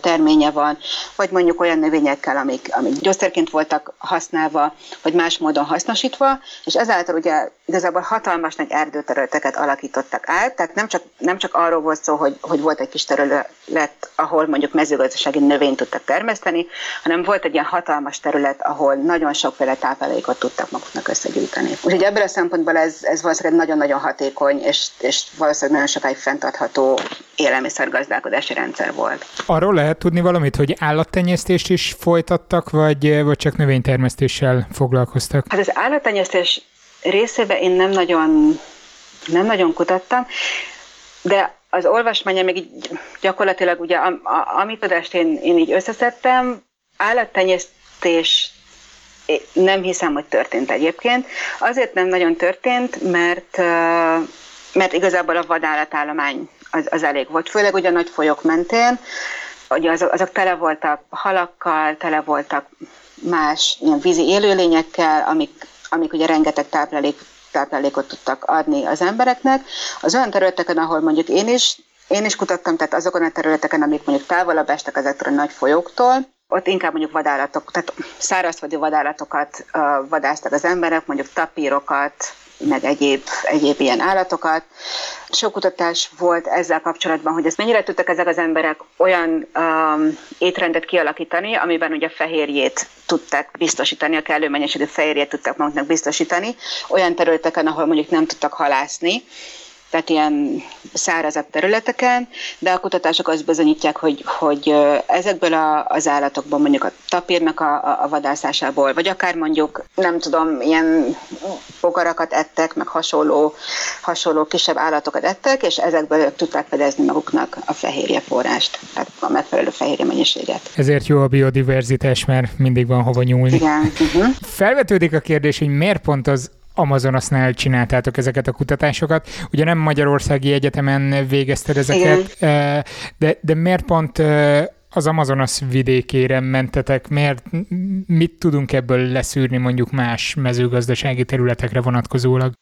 terménye van, vagy mondjuk olyan növényekkel, amik, amik gyógyszerként voltak használva, vagy más módon hasznosítva, és ezáltal ugye igazából hatalmas nagy erdőterületeket alakítottak át, tehát nem csak, nem csak arról volt szó, hogy, hogy volt egy kis terület, ahol mondjuk mezőgazdasági növényt tudtak termeszteni, hanem volt egy ilyen hatalmas terület, ahol nagyon sokféle táplálékot tudtak maguknak összegyűjteni. Úgyhogy ebből a szempontból ez, ez valószínűleg nagyon-nagyon hatékony, és, és valószínűleg nagyon sokáig fenntartható élelmiszergazdálkodási rendszer volt. Arról lehet tudni valamit, hogy állattenyésztést is folytattak, vagy, vagy csak növénytermesztéssel foglalkoztak? Hát az állattenyésztés részében én nem nagyon, nem nagyon kutattam, de az olvasmánya még így gyakorlatilag ugye, a, a, amit tudást én, én így összeszedtem, állattenyésztés nem hiszem, hogy történt egyébként. Azért nem nagyon történt, mert, mert igazából a vadállatállomány az, az elég volt, főleg ugye a nagy folyók mentén, ugye azok, azok tele voltak halakkal, tele voltak más ilyen vízi élőlényekkel, amik, amik ugye rengeteg táplálék, táplálékot tudtak adni az embereknek. Az olyan területeken, ahol mondjuk én is, én is kutattam, tehát azokon a területeken, amik mondjuk távolabb estek ezektől a nagy folyóktól, ott inkább mondjuk vadállatok, tehát szárazföldi vadállatokat uh, vadáztak az emberek, mondjuk tapírokat, meg egyéb, egyéb ilyen állatokat. Sok kutatás volt ezzel kapcsolatban, hogy ezt mennyire tudtak ezek az emberek olyan um, étrendet kialakítani, amiben ugye fehérjét tudták biztosítani, a kellő mennyiségű fehérjét tudtak maguknak biztosítani, olyan területeken, ahol mondjuk nem tudtak halászni, tehát ilyen szárazabb területeken, de a kutatások azt bizonyítják, hogy, hogy ezekből a, az állatokból, mondjuk a tapírnak a, a vadászásából, vagy akár mondjuk, nem tudom, ilyen bogarakat ettek, meg hasonló, hasonló kisebb állatokat ettek, és ezekből tudták fedezni maguknak a fehérje forrást, tehát a megfelelő fehérje mennyiséget. Ezért jó a biodiverzitás, mert mindig van hova nyúlni. Igen. Uh-huh. Felvetődik a kérdés, hogy miért pont az Amazonasnál csináltátok ezeket a kutatásokat. Ugye nem Magyarországi Egyetemen végezted ezeket, Igen. de, de miért pont az Amazonas vidékére mentetek, mert mit tudunk ebből leszűrni mondjuk más mezőgazdasági területekre vonatkozólag?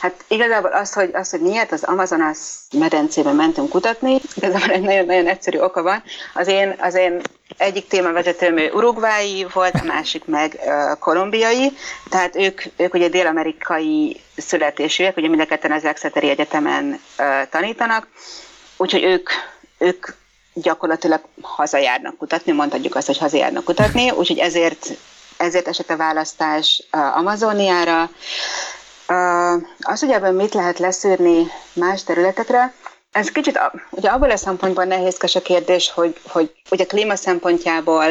Hát igazából az, hogy, az, hogy miért az Amazonas medencében mentünk kutatni, igazából egy nagyon-nagyon egyszerű oka van. Az én, az én egyik témavezetőm urugvái volt, a másik meg kolumbiai, tehát ők, ők ugye dél-amerikai születésűek, ugye mind a ketten az Exeteri Egyetemen tanítanak, úgyhogy ők, ők gyakorlatilag hazajárnak kutatni, mondhatjuk azt, hogy hazajárnak kutatni, úgyhogy ezért, ezért esett a választás Amazoniára. Az, hogy ebben mit lehet leszűrni más területekre, ez kicsit, ugye abból a szempontból nehézkes a kérdés, hogy, hogy ugye klíma szempontjából,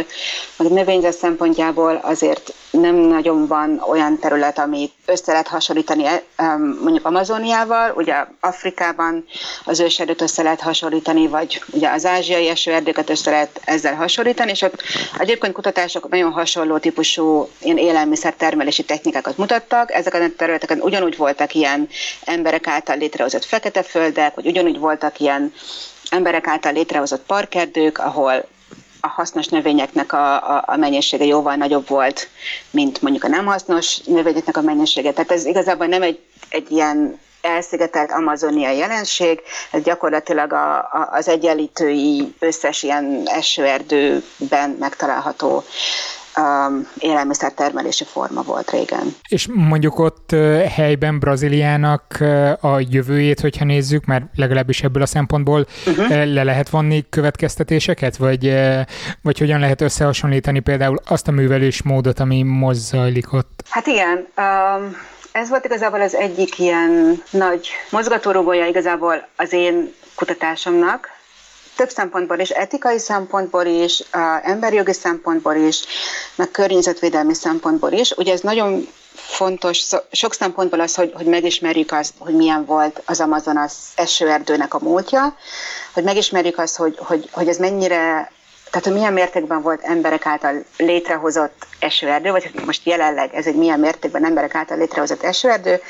meg növényzet szempontjából azért nem nagyon van olyan terület, amit össze lehet hasonlítani eh, mondjuk Amazoniával, ugye Afrikában az őserdőt össze lehet hasonlítani, vagy ugye az ázsiai esőerdőket össze lehet ezzel hasonlítani, és ott egyébként kutatások nagyon hasonló típusú ilyen élelmiszertermelési technikákat mutattak. Ezeken a területeken ugyanúgy voltak ilyen emberek által létrehozott fekete földek, vagy ugyanúgy voltak ilyen emberek által létrehozott parkerdők, ahol a hasznos növényeknek a, a, a mennyisége jóval nagyobb volt, mint mondjuk a nem hasznos növényeknek a mennyisége. Tehát ez igazából nem egy, egy ilyen elszigetelt amazoniai jelenség, ez gyakorlatilag a, a, az egyenlítői összes ilyen esőerdőben megtalálható um, élelmiszertermelési forma volt régen. És mondjuk ott helyben Brazíliának a jövőjét, hogyha nézzük, mert legalábbis ebből a szempontból uh-huh. le lehet vonni következtetéseket, vagy, vagy hogyan lehet összehasonlítani például azt a művelés módot, ami most zajlik ott? Hát igen, um, ez volt igazából az egyik ilyen nagy mozgatórugója igazából az én kutatásomnak, több szempontból is, etikai szempontból is, emberjogi szempontból is, meg környezetvédelmi szempontból is. Ugye ez nagyon fontos, sok szempontból az, hogy, hogy megismerjük azt, hogy milyen volt az Amazonas esőerdőnek a múltja, hogy megismerjük azt, hogy, hogy, hogy ez mennyire tehát, hogy milyen mértékben volt emberek által létrehozott esőerdő, vagy most jelenleg ez egy milyen mértékben emberek által létrehozott esőerdő,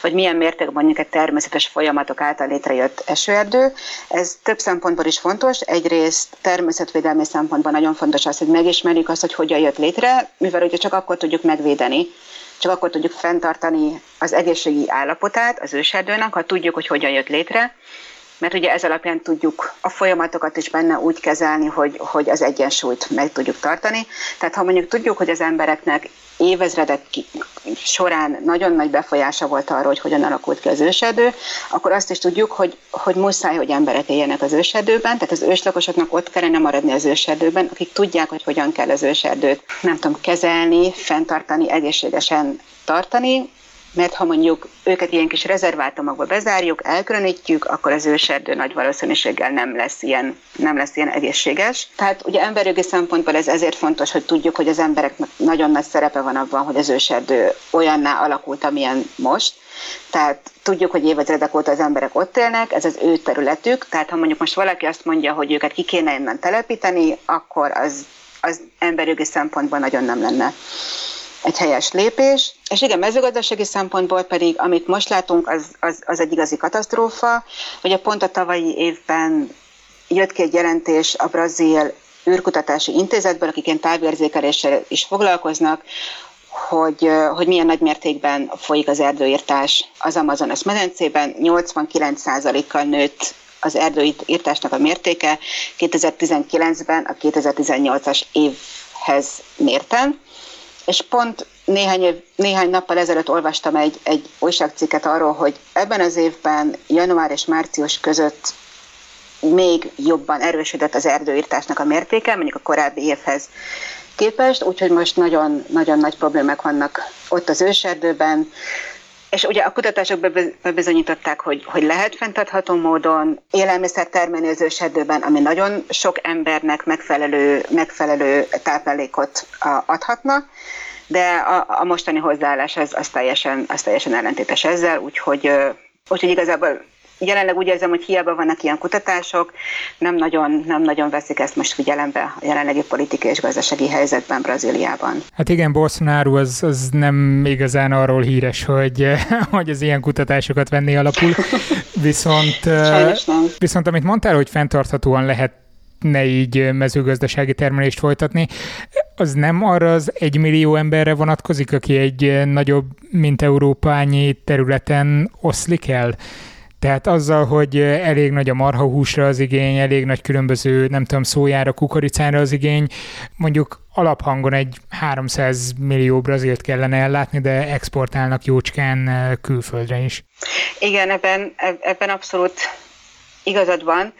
vagy milyen mértékben mondjuk egy természetes folyamatok által létrejött esőerdő. Ez több szempontból is fontos. Egyrészt természetvédelmi szempontból nagyon fontos az, hogy megismerjük azt, hogy hogyan jött létre, mivel ugye csak akkor tudjuk megvédeni, csak akkor tudjuk fenntartani az egészségi állapotát az őserdőnek, ha tudjuk, hogy hogyan jött létre, mert ugye ez alapján tudjuk a folyamatokat is benne úgy kezelni, hogy, hogy az egyensúlyt meg tudjuk tartani. Tehát ha mondjuk tudjuk, hogy az embereknek évezredek során nagyon nagy befolyása volt arra, hogy hogyan alakult ki az ősedő, akkor azt is tudjuk, hogy, hogy muszáj, hogy emberek éljenek az ősedőben, tehát az őslakosoknak ott kellene maradni az ősedőben, akik tudják, hogy hogyan kell az őserdőt, nem tudom, kezelni, fenntartani, egészségesen tartani, mert ha mondjuk őket ilyen kis rezervátumokba bezárjuk, elkülönítjük, akkor az őserdő nagy valószínűséggel nem lesz ilyen, nem lesz ilyen egészséges. Tehát ugye emberjogi szempontból ez ezért fontos, hogy tudjuk, hogy az embereknek nagyon nagy szerepe van abban, hogy az őserdő olyanná alakult, amilyen most. Tehát tudjuk, hogy évezredek óta az emberek ott élnek, ez az ő területük, tehát ha mondjuk most valaki azt mondja, hogy őket ki kéne innen telepíteni, akkor az, az emberjogi szempontból nagyon nem lenne egy helyes lépés. És igen, mezőgazdasági szempontból pedig, amit most látunk, az, az, az egy igazi katasztrófa. Ugye pont a tavalyi évben jött ki egy jelentés a brazil űrkutatási intézetből, akik ilyen távérzékeléssel is foglalkoznak, hogy, hogy milyen nagy mértékben folyik az erdőírtás az Amazonas medencében. 89%-kal nőtt az erdőírtásnak a mértéke 2019-ben a 2018-as évhez mérten. És pont néhány, év, néhány nappal ezelőtt olvastam egy, egy újságcikket arról, hogy ebben az évben, január és március között még jobban erősödött az erdőírtásnak a mértéke, mondjuk a korábbi évhez képest, úgyhogy most nagyon, nagyon nagy problémák vannak ott az őserdőben, és ugye a kutatások bebizonyították, hogy, hogy lehet fenntartható módon élelmiszer termelni az őserdőben, ami nagyon sok embernek megfelelő, megfelelő táplálékot adhatna, de a, a mostani hozzáállás az, az, teljesen, az teljesen ellentétes ezzel, úgyhogy, úgyhogy igazából jelenleg úgy érzem, hogy hiába vannak ilyen kutatások, nem nagyon, nem nagyon veszik ezt most figyelembe a jelenlegi politikai és gazdasági helyzetben Brazíliában. Hát igen, Bolsonaro az, az nem igazán arról híres, hogy, hogy az ilyen kutatásokat venné alapul, viszont, viszont amit mondtál, hogy fenntarthatóan lehet ne így mezőgazdasági termelést folytatni, az nem arra az egymillió emberre vonatkozik, aki egy nagyobb, mint Európányi területen oszlik el? Tehát azzal, hogy elég nagy a marhahúsra az igény, elég nagy különböző, nem tudom, szójára, kukoricára az igény, mondjuk alaphangon egy 300 millió brazilt kellene ellátni, de exportálnak jócskán külföldre is. Igen, ebben, ebben abszolút igazad van.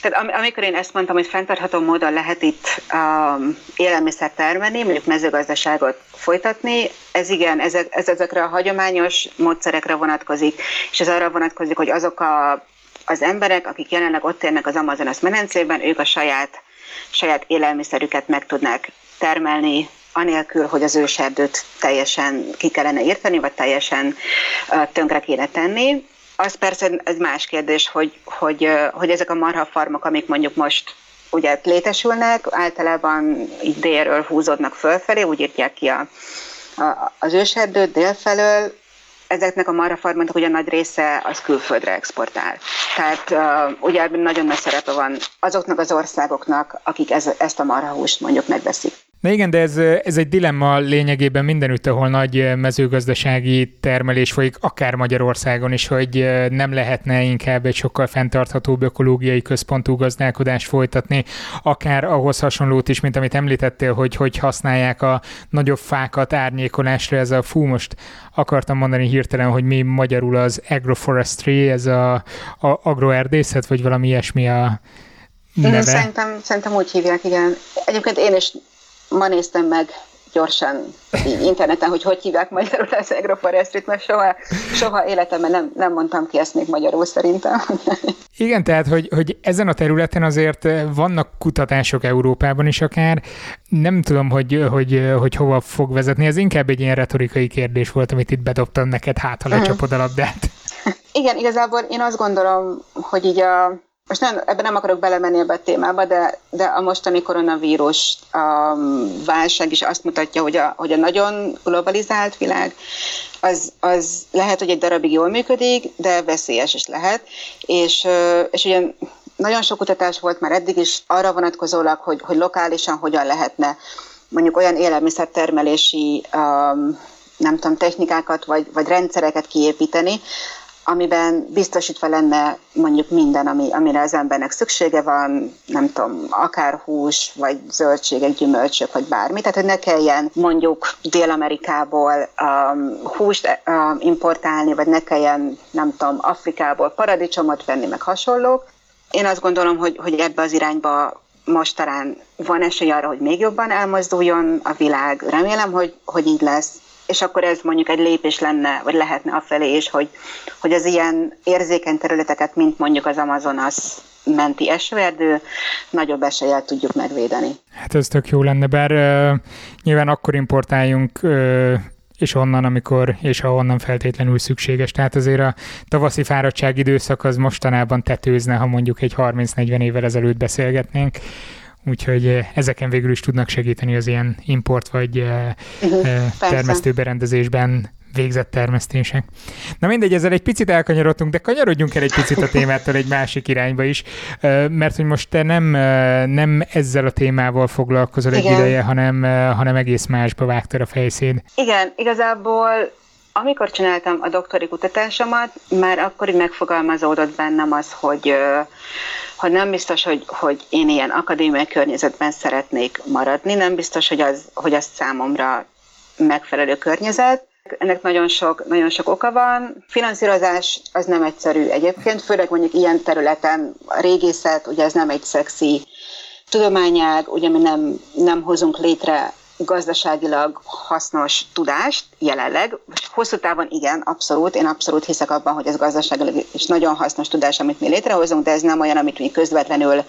Tehát amikor én ezt mondtam, hogy fenntartható módon lehet itt um, élelmiszer termelni, mondjuk mezőgazdaságot folytatni, ez igen, ez, ez ezekre a hagyományos módszerekre vonatkozik, és ez arra vonatkozik, hogy azok a, az emberek, akik jelenleg ott élnek az Amazonas medencében, ők a saját, saját élelmiszerüket meg tudnák termelni, anélkül, hogy az őserdőt teljesen ki kellene írtani, vagy teljesen uh, tönkre kéne tenni az persze ez más kérdés, hogy, hogy, hogy ezek a marhafarmok, amik mondjuk most ugye létesülnek, általában így délről húzódnak fölfelé, úgy írtják ki a, a, az őserdőt délfelől, ezeknek a marhafarmoknak ugye nagy része az külföldre exportál. Tehát uh, ugye nagyon nagy szerepe van azoknak az országoknak, akik ez, ezt a marhahúst mondjuk megveszik. Na igen, de ez, ez egy dilemma lényegében mindenütt, ahol nagy mezőgazdasági termelés folyik, akár Magyarországon is, hogy nem lehetne inkább egy sokkal fenntarthatóbb ökológiai központú gazdálkodást folytatni, akár ahhoz hasonlót is, mint amit említettél, hogy hogy használják a nagyobb fákat árnyékolásra, ez a fú, most akartam mondani hirtelen, hogy mi magyarul az agroforestry, ez a, a agroerdészet, vagy valami ilyesmi a neve. Szerintem, szerintem úgy hívják, igen. Egyébként én is ma néztem meg gyorsan interneten, hogy hogy hívják magyarul az agroforestry mert soha, soha életemben nem, nem mondtam ki ezt még magyarul szerintem. Igen, tehát, hogy, hogy ezen a területen azért vannak kutatások Európában is akár. Nem tudom, hogy, hogy, hogy hova fog vezetni. Ez inkább egy ilyen retorikai kérdés volt, amit itt bedobtam neked, hát ha lecsapod a labdát. Igen, igazából én azt gondolom, hogy így a most nem, ebben nem akarok belemenni ebbe a témába, de, de a mostani koronavírus a válság is azt mutatja, hogy a, hogy a nagyon globalizált világ az, az lehet, hogy egy darabig jól működik, de veszélyes is lehet. És, és ugye nagyon sok kutatás volt már eddig is arra vonatkozólag, hogy, hogy lokálisan hogyan lehetne mondjuk olyan élelmiszertermelési um, nem tudom, technikákat vagy, vagy rendszereket kiépíteni, amiben biztosítva lenne mondjuk minden, ami, amire az embernek szüksége van, nem tudom, akár hús, vagy zöldségek, gyümölcsök, vagy bármi. Tehát, hogy ne kelljen mondjuk Dél-Amerikából um, húst um, importálni, vagy ne kelljen, nem tudom, Afrikából paradicsomot venni, meg hasonlók. Én azt gondolom, hogy, hogy ebbe az irányba most talán van esély arra, hogy még jobban elmozduljon a világ. Remélem, hogy, hogy így lesz és akkor ez mondjuk egy lépés lenne, vagy lehetne afelé is, hogy, hogy az ilyen érzékeny területeket, mint mondjuk az Amazonas menti esőerdő, nagyobb eséllyel tudjuk megvédeni. Hát ez tök jó lenne, bár uh, nyilván akkor importáljunk uh, és onnan, amikor és ahonnan feltétlenül szükséges. Tehát azért a tavaszi fáradtság időszak az mostanában tetőzne, ha mondjuk egy 30-40 évvel ezelőtt beszélgetnénk úgyhogy eh, ezeken végül is tudnak segíteni az ilyen import vagy uh-huh, termesztőberendezésben végzett termesztések. Na mindegy, ezzel egy picit elkanyarodtunk, de kanyarodjunk el egy picit a témától egy másik irányba is, mert hogy most te nem, nem ezzel a témával foglalkozol Igen. egy ideje, hanem, hanem egész másba vágtad a fejszéd. Igen, igazából amikor csináltam a doktori kutatásomat, már akkor így megfogalmazódott bennem az, hogy hogy nem biztos, hogy, hogy én ilyen akadémiai környezetben szeretnék maradni, nem biztos, hogy az, hogy az számomra megfelelő környezet. Ennek nagyon sok, nagyon sok oka van. Finanszírozás az nem egyszerű egyébként, főleg mondjuk ilyen területen a régészet, ugye ez nem egy szexi tudományág, ugye mi nem, nem hozunk létre gazdaságilag hasznos tudást jelenleg. Hosszú távon igen, abszolút, én abszolút hiszek abban, hogy ez gazdaságilag is nagyon hasznos tudás, amit mi létrehozunk, de ez nem olyan, amit mi közvetlenül,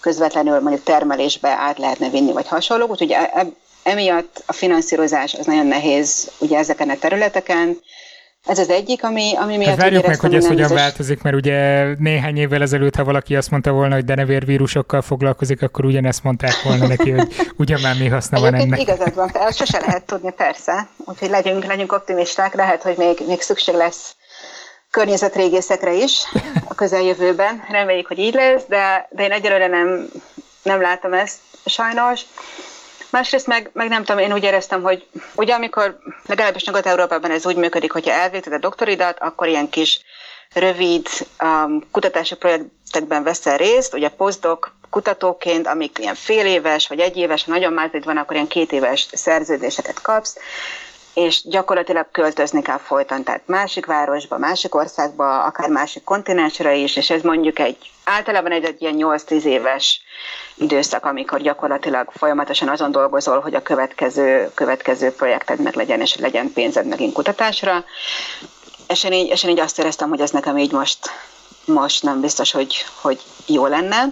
közvetlenül mondjuk termelésbe át lehetne vinni, vagy hasonló. Úgyhogy e, e, emiatt a finanszírozás az nagyon nehéz ugye ezeken a területeken, ez az egyik, ami, ami miatt... Hát várjuk meg, hogy ez hogyan biztos... változik, mert ugye néhány évvel ezelőtt, ha valaki azt mondta volna, hogy denevérvírusokkal foglalkozik, akkor ugyanezt mondták volna neki, hogy ugyan már mi haszna van ennek. igazad van, ezt sose lehet tudni, persze. Úgyhogy legyünk, legyünk optimisták, lehet, hogy még, még szükség lesz környezetrégészekre is a közeljövőben. Reméljük, hogy így lesz, de, de én egyelőre nem, nem látom ezt sajnos. Másrészt meg, meg nem tudom, én úgy éreztem, hogy ugye amikor legalábbis Nyugat-Európában ez úgy működik, hogyha elvégzed a doktoridat, akkor ilyen kis rövid um, kutatási projektekben veszel részt, ugye postdoc kutatóként, amik ilyen fél éves vagy egy éves, ha nagyon mázlit van, akkor ilyen két éves szerződéseket kapsz, és gyakorlatilag költözni kell folyton, tehát másik városba, másik országba, akár másik kontinensre is, és ez mondjuk egy általában egy, egy ilyen 8-10 éves időszak, amikor gyakorlatilag folyamatosan azon dolgozol, hogy a következő, következő projekted meg legyen, és legyen pénzed megint kutatásra. És én így, és én így azt éreztem, hogy ez nekem így most, most nem biztos, hogy, hogy jó lenne.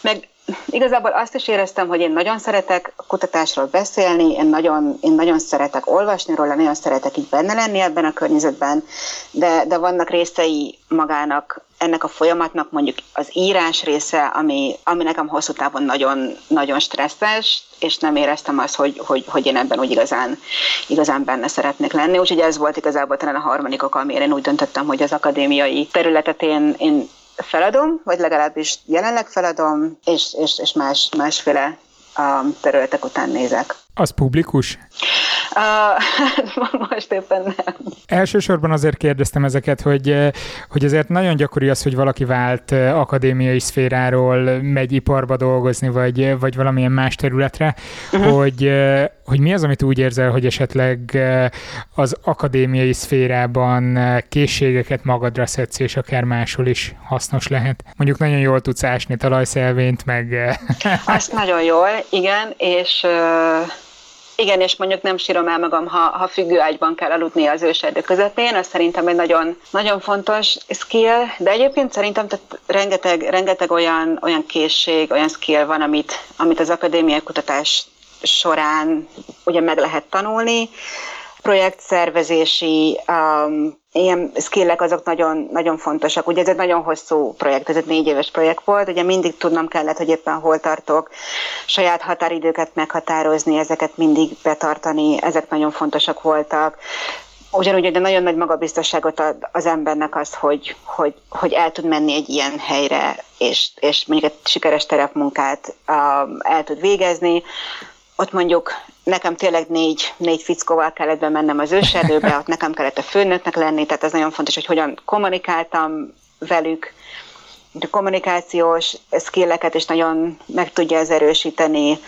Meg igazából azt is éreztem, hogy én nagyon szeretek kutatásról beszélni, én nagyon, én nagyon szeretek olvasni róla, nagyon szeretek így benne lenni ebben a környezetben, de, de vannak részei magának ennek a folyamatnak mondjuk az írás része, ami, ami nekem hosszú távon nagyon, nagyon stresszes, és nem éreztem azt, hogy, hogy, hogy én ebben úgy igazán, igazán benne szeretnék lenni. Úgyhogy ez volt igazából talán a harmadik ok, amire én úgy döntöttem, hogy az akadémiai területet én, én feladom, vagy legalábbis jelenleg feladom, és, és, és más, másféle um, területek után nézek. Az publikus? Uh, most éppen nem. Elsősorban azért kérdeztem ezeket, hogy, hogy azért nagyon gyakori az, hogy valaki vált akadémiai szféráról, megy iparba dolgozni, vagy, vagy valamilyen más területre, uh-huh. hogy, hogy mi az, amit úgy érzel, hogy esetleg az akadémiai szférában készségeket magadra szedsz, és akár máshol is hasznos lehet. Mondjuk nagyon jól tudsz ásni talajszelvényt, meg... Azt nagyon jól, igen, és igen, és mondjuk nem sírom el magam, ha, ha függőágyban kell aludni az őserdő közepén, az szerintem egy nagyon, nagyon fontos skill, de egyébként szerintem tehát rengeteg, rengeteg olyan, olyan készség, olyan skill van, amit, amit az akadémiai kutatás során ugye meg lehet tanulni, projektszervezési um, ilyen skillek azok nagyon, nagyon fontosak. Ugye ez egy nagyon hosszú projekt, ez egy négy éves projekt volt, ugye mindig tudnom kellett, hogy éppen hol tartok, saját határidőket meghatározni, ezeket mindig betartani, ezek nagyon fontosak voltak. Ugyanúgy, de nagyon nagy magabiztosságot ad az embernek az, hogy, hogy, hogy el tud menni egy ilyen helyre, és, és mondjuk egy sikeres terepmunkát um, el tud végezni. Ott mondjuk nekem tényleg négy, négy fickóval kellett bemennem az őserdőbe, ott nekem kellett a főnöknek lenni, tehát ez nagyon fontos, hogy hogyan kommunikáltam velük, a kommunikációs skilleket is nagyon meg tudja ez erősíteni.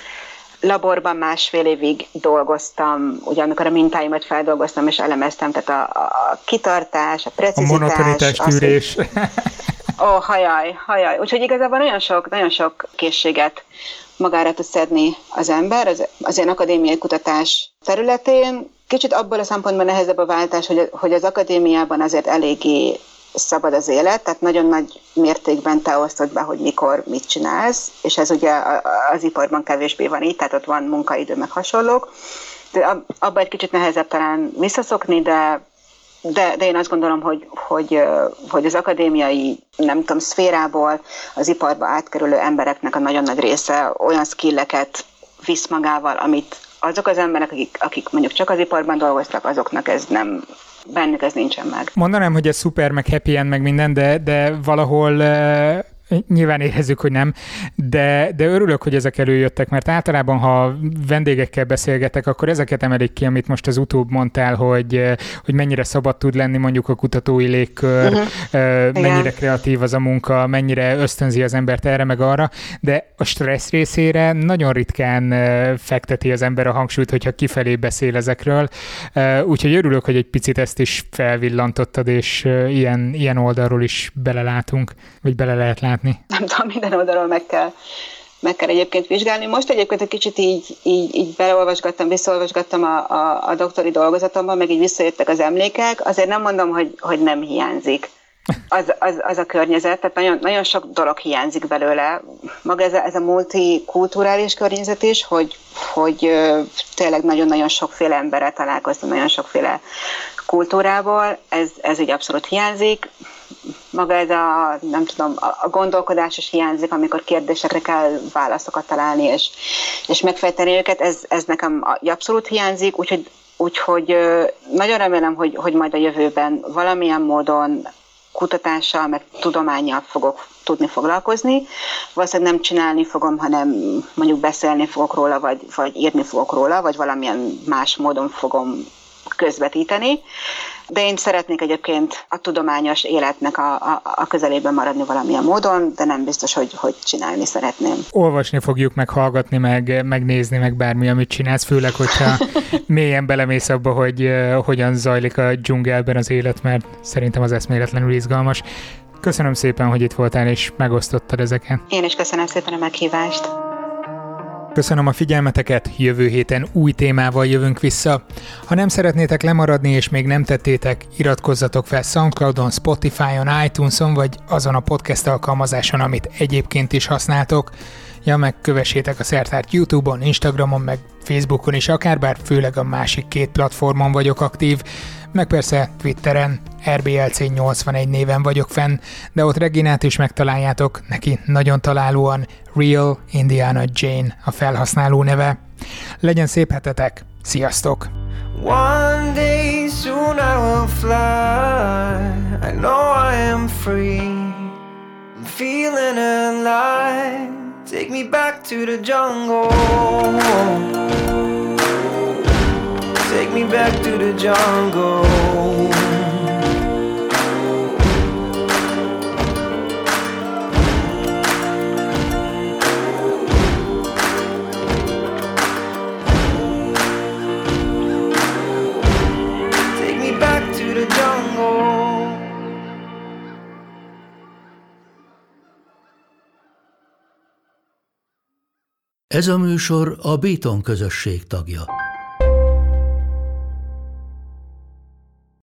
Laborban másfél évig dolgoztam, ugye amikor a mintáimat feldolgoztam és elemeztem, tehát a, a kitartás, a precizitás. A monotonitás tűrés. Ó, oh, hajaj, hajaj. Úgyhogy igazából nagyon sok, nagyon sok készséget magára tud szedni az ember az, az ilyen akadémiai kutatás területén. Kicsit abból a szempontból nehezebb a váltás, hogy, hogy az akadémiában azért eléggé szabad az élet, tehát nagyon nagy mértékben te osztod be, hogy mikor mit csinálsz, és ez ugye az iparban kevésbé van így, tehát ott van munkaidő, meg hasonlók. De abban egy kicsit nehezebb talán visszaszokni, de de, de én azt gondolom, hogy, hogy, hogy az akadémiai, nem tudom, szférából az iparba átkerülő embereknek a nagyon nagy része olyan skilleket visz magával, amit azok az emberek, akik, akik mondjuk csak az iparban dolgoztak, azoknak ez nem, bennük ez nincsen meg. Mondanám, hogy ez szuper, meg happy end, meg minden, de, de valahol Nyilván érezzük, hogy nem, de, de örülök, hogy ezek előjöttek, mert általában, ha vendégekkel beszélgetek, akkor ezeket emelik ki, amit most az utóbb mondtál, hogy, hogy mennyire szabad tud lenni mondjuk a kutatói légkör, uh-huh. mennyire Igen. kreatív az a munka, mennyire ösztönzi az embert erre meg arra, de a stressz részére nagyon ritkán fekteti az ember a hangsúlyt, hogyha kifelé beszél ezekről. Úgyhogy örülök, hogy egy picit ezt is felvillantottad, és ilyen, ilyen oldalról is belelátunk, vagy bele lehet látni látni? Nem tudom, minden oldalról meg kell, meg kell egyébként vizsgálni. Most egyébként egy kicsit így, így, így beleolvasgattam, visszaolvasgattam a, a, a doktori dolgozatomban, meg így visszajöttek az emlékek. Azért nem mondom, hogy, hogy nem hiányzik az, az, az a környezet, tehát nagyon, nagyon sok dolog hiányzik belőle. Maga ez a, ez a multikulturális környezet is, hogy, hogy tényleg nagyon-nagyon sokféle emberrel találkoztam, nagyon sokféle kultúrából, ez, ez így abszolút hiányzik maga ez a, nem tudom, a gondolkodás is hiányzik, amikor kérdésekre kell válaszokat találni, és, és megfejteni őket, ez, ez nekem abszolút hiányzik, úgyhogy, úgyhogy nagyon remélem, hogy, hogy majd a jövőben valamilyen módon kutatással, meg tudományjal fogok tudni foglalkozni. Valószínűleg nem csinálni fogom, hanem mondjuk beszélni fogok róla, vagy, vagy írni fogok róla, vagy valamilyen más módon fogom közvetíteni, de én szeretnék egyébként a tudományos életnek a, a, a közelében maradni valamilyen módon, de nem biztos, hogy, hogy csinálni szeretném. Olvasni fogjuk, meg hallgatni, meg megnézni, meg bármi, amit csinálsz, főleg, hogyha mélyen belemész abba, hogy uh, hogyan zajlik a dzsungelben az élet, mert szerintem az eszméletlenül izgalmas. Köszönöm szépen, hogy itt voltál és megosztottad ezeket. Én is köszönöm szépen a meghívást. Köszönöm a figyelmeteket, jövő héten új témával jövünk vissza. Ha nem szeretnétek lemaradni és még nem tettétek, iratkozzatok fel Soundcloudon, Spotify-on, iTunes-on vagy azon a podcast alkalmazáson, amit egyébként is használtok. Ja, meg kövessétek a szertárt YouTube-on, Instagramon, meg Facebookon is akár, bár főleg a másik két platformon vagyok aktív, meg persze Twitteren, RBLC81 néven vagyok fenn, de ott Reginát is megtaláljátok, neki nagyon találóan Real Indiana Jane a felhasználó neve. Legyen szép hetetek, sziasztok! One day soon I will fly I know I am free I'm feeling alive Take me back to the jungle Take me back to the jungle Ez a műsor a Béton közösség tagja.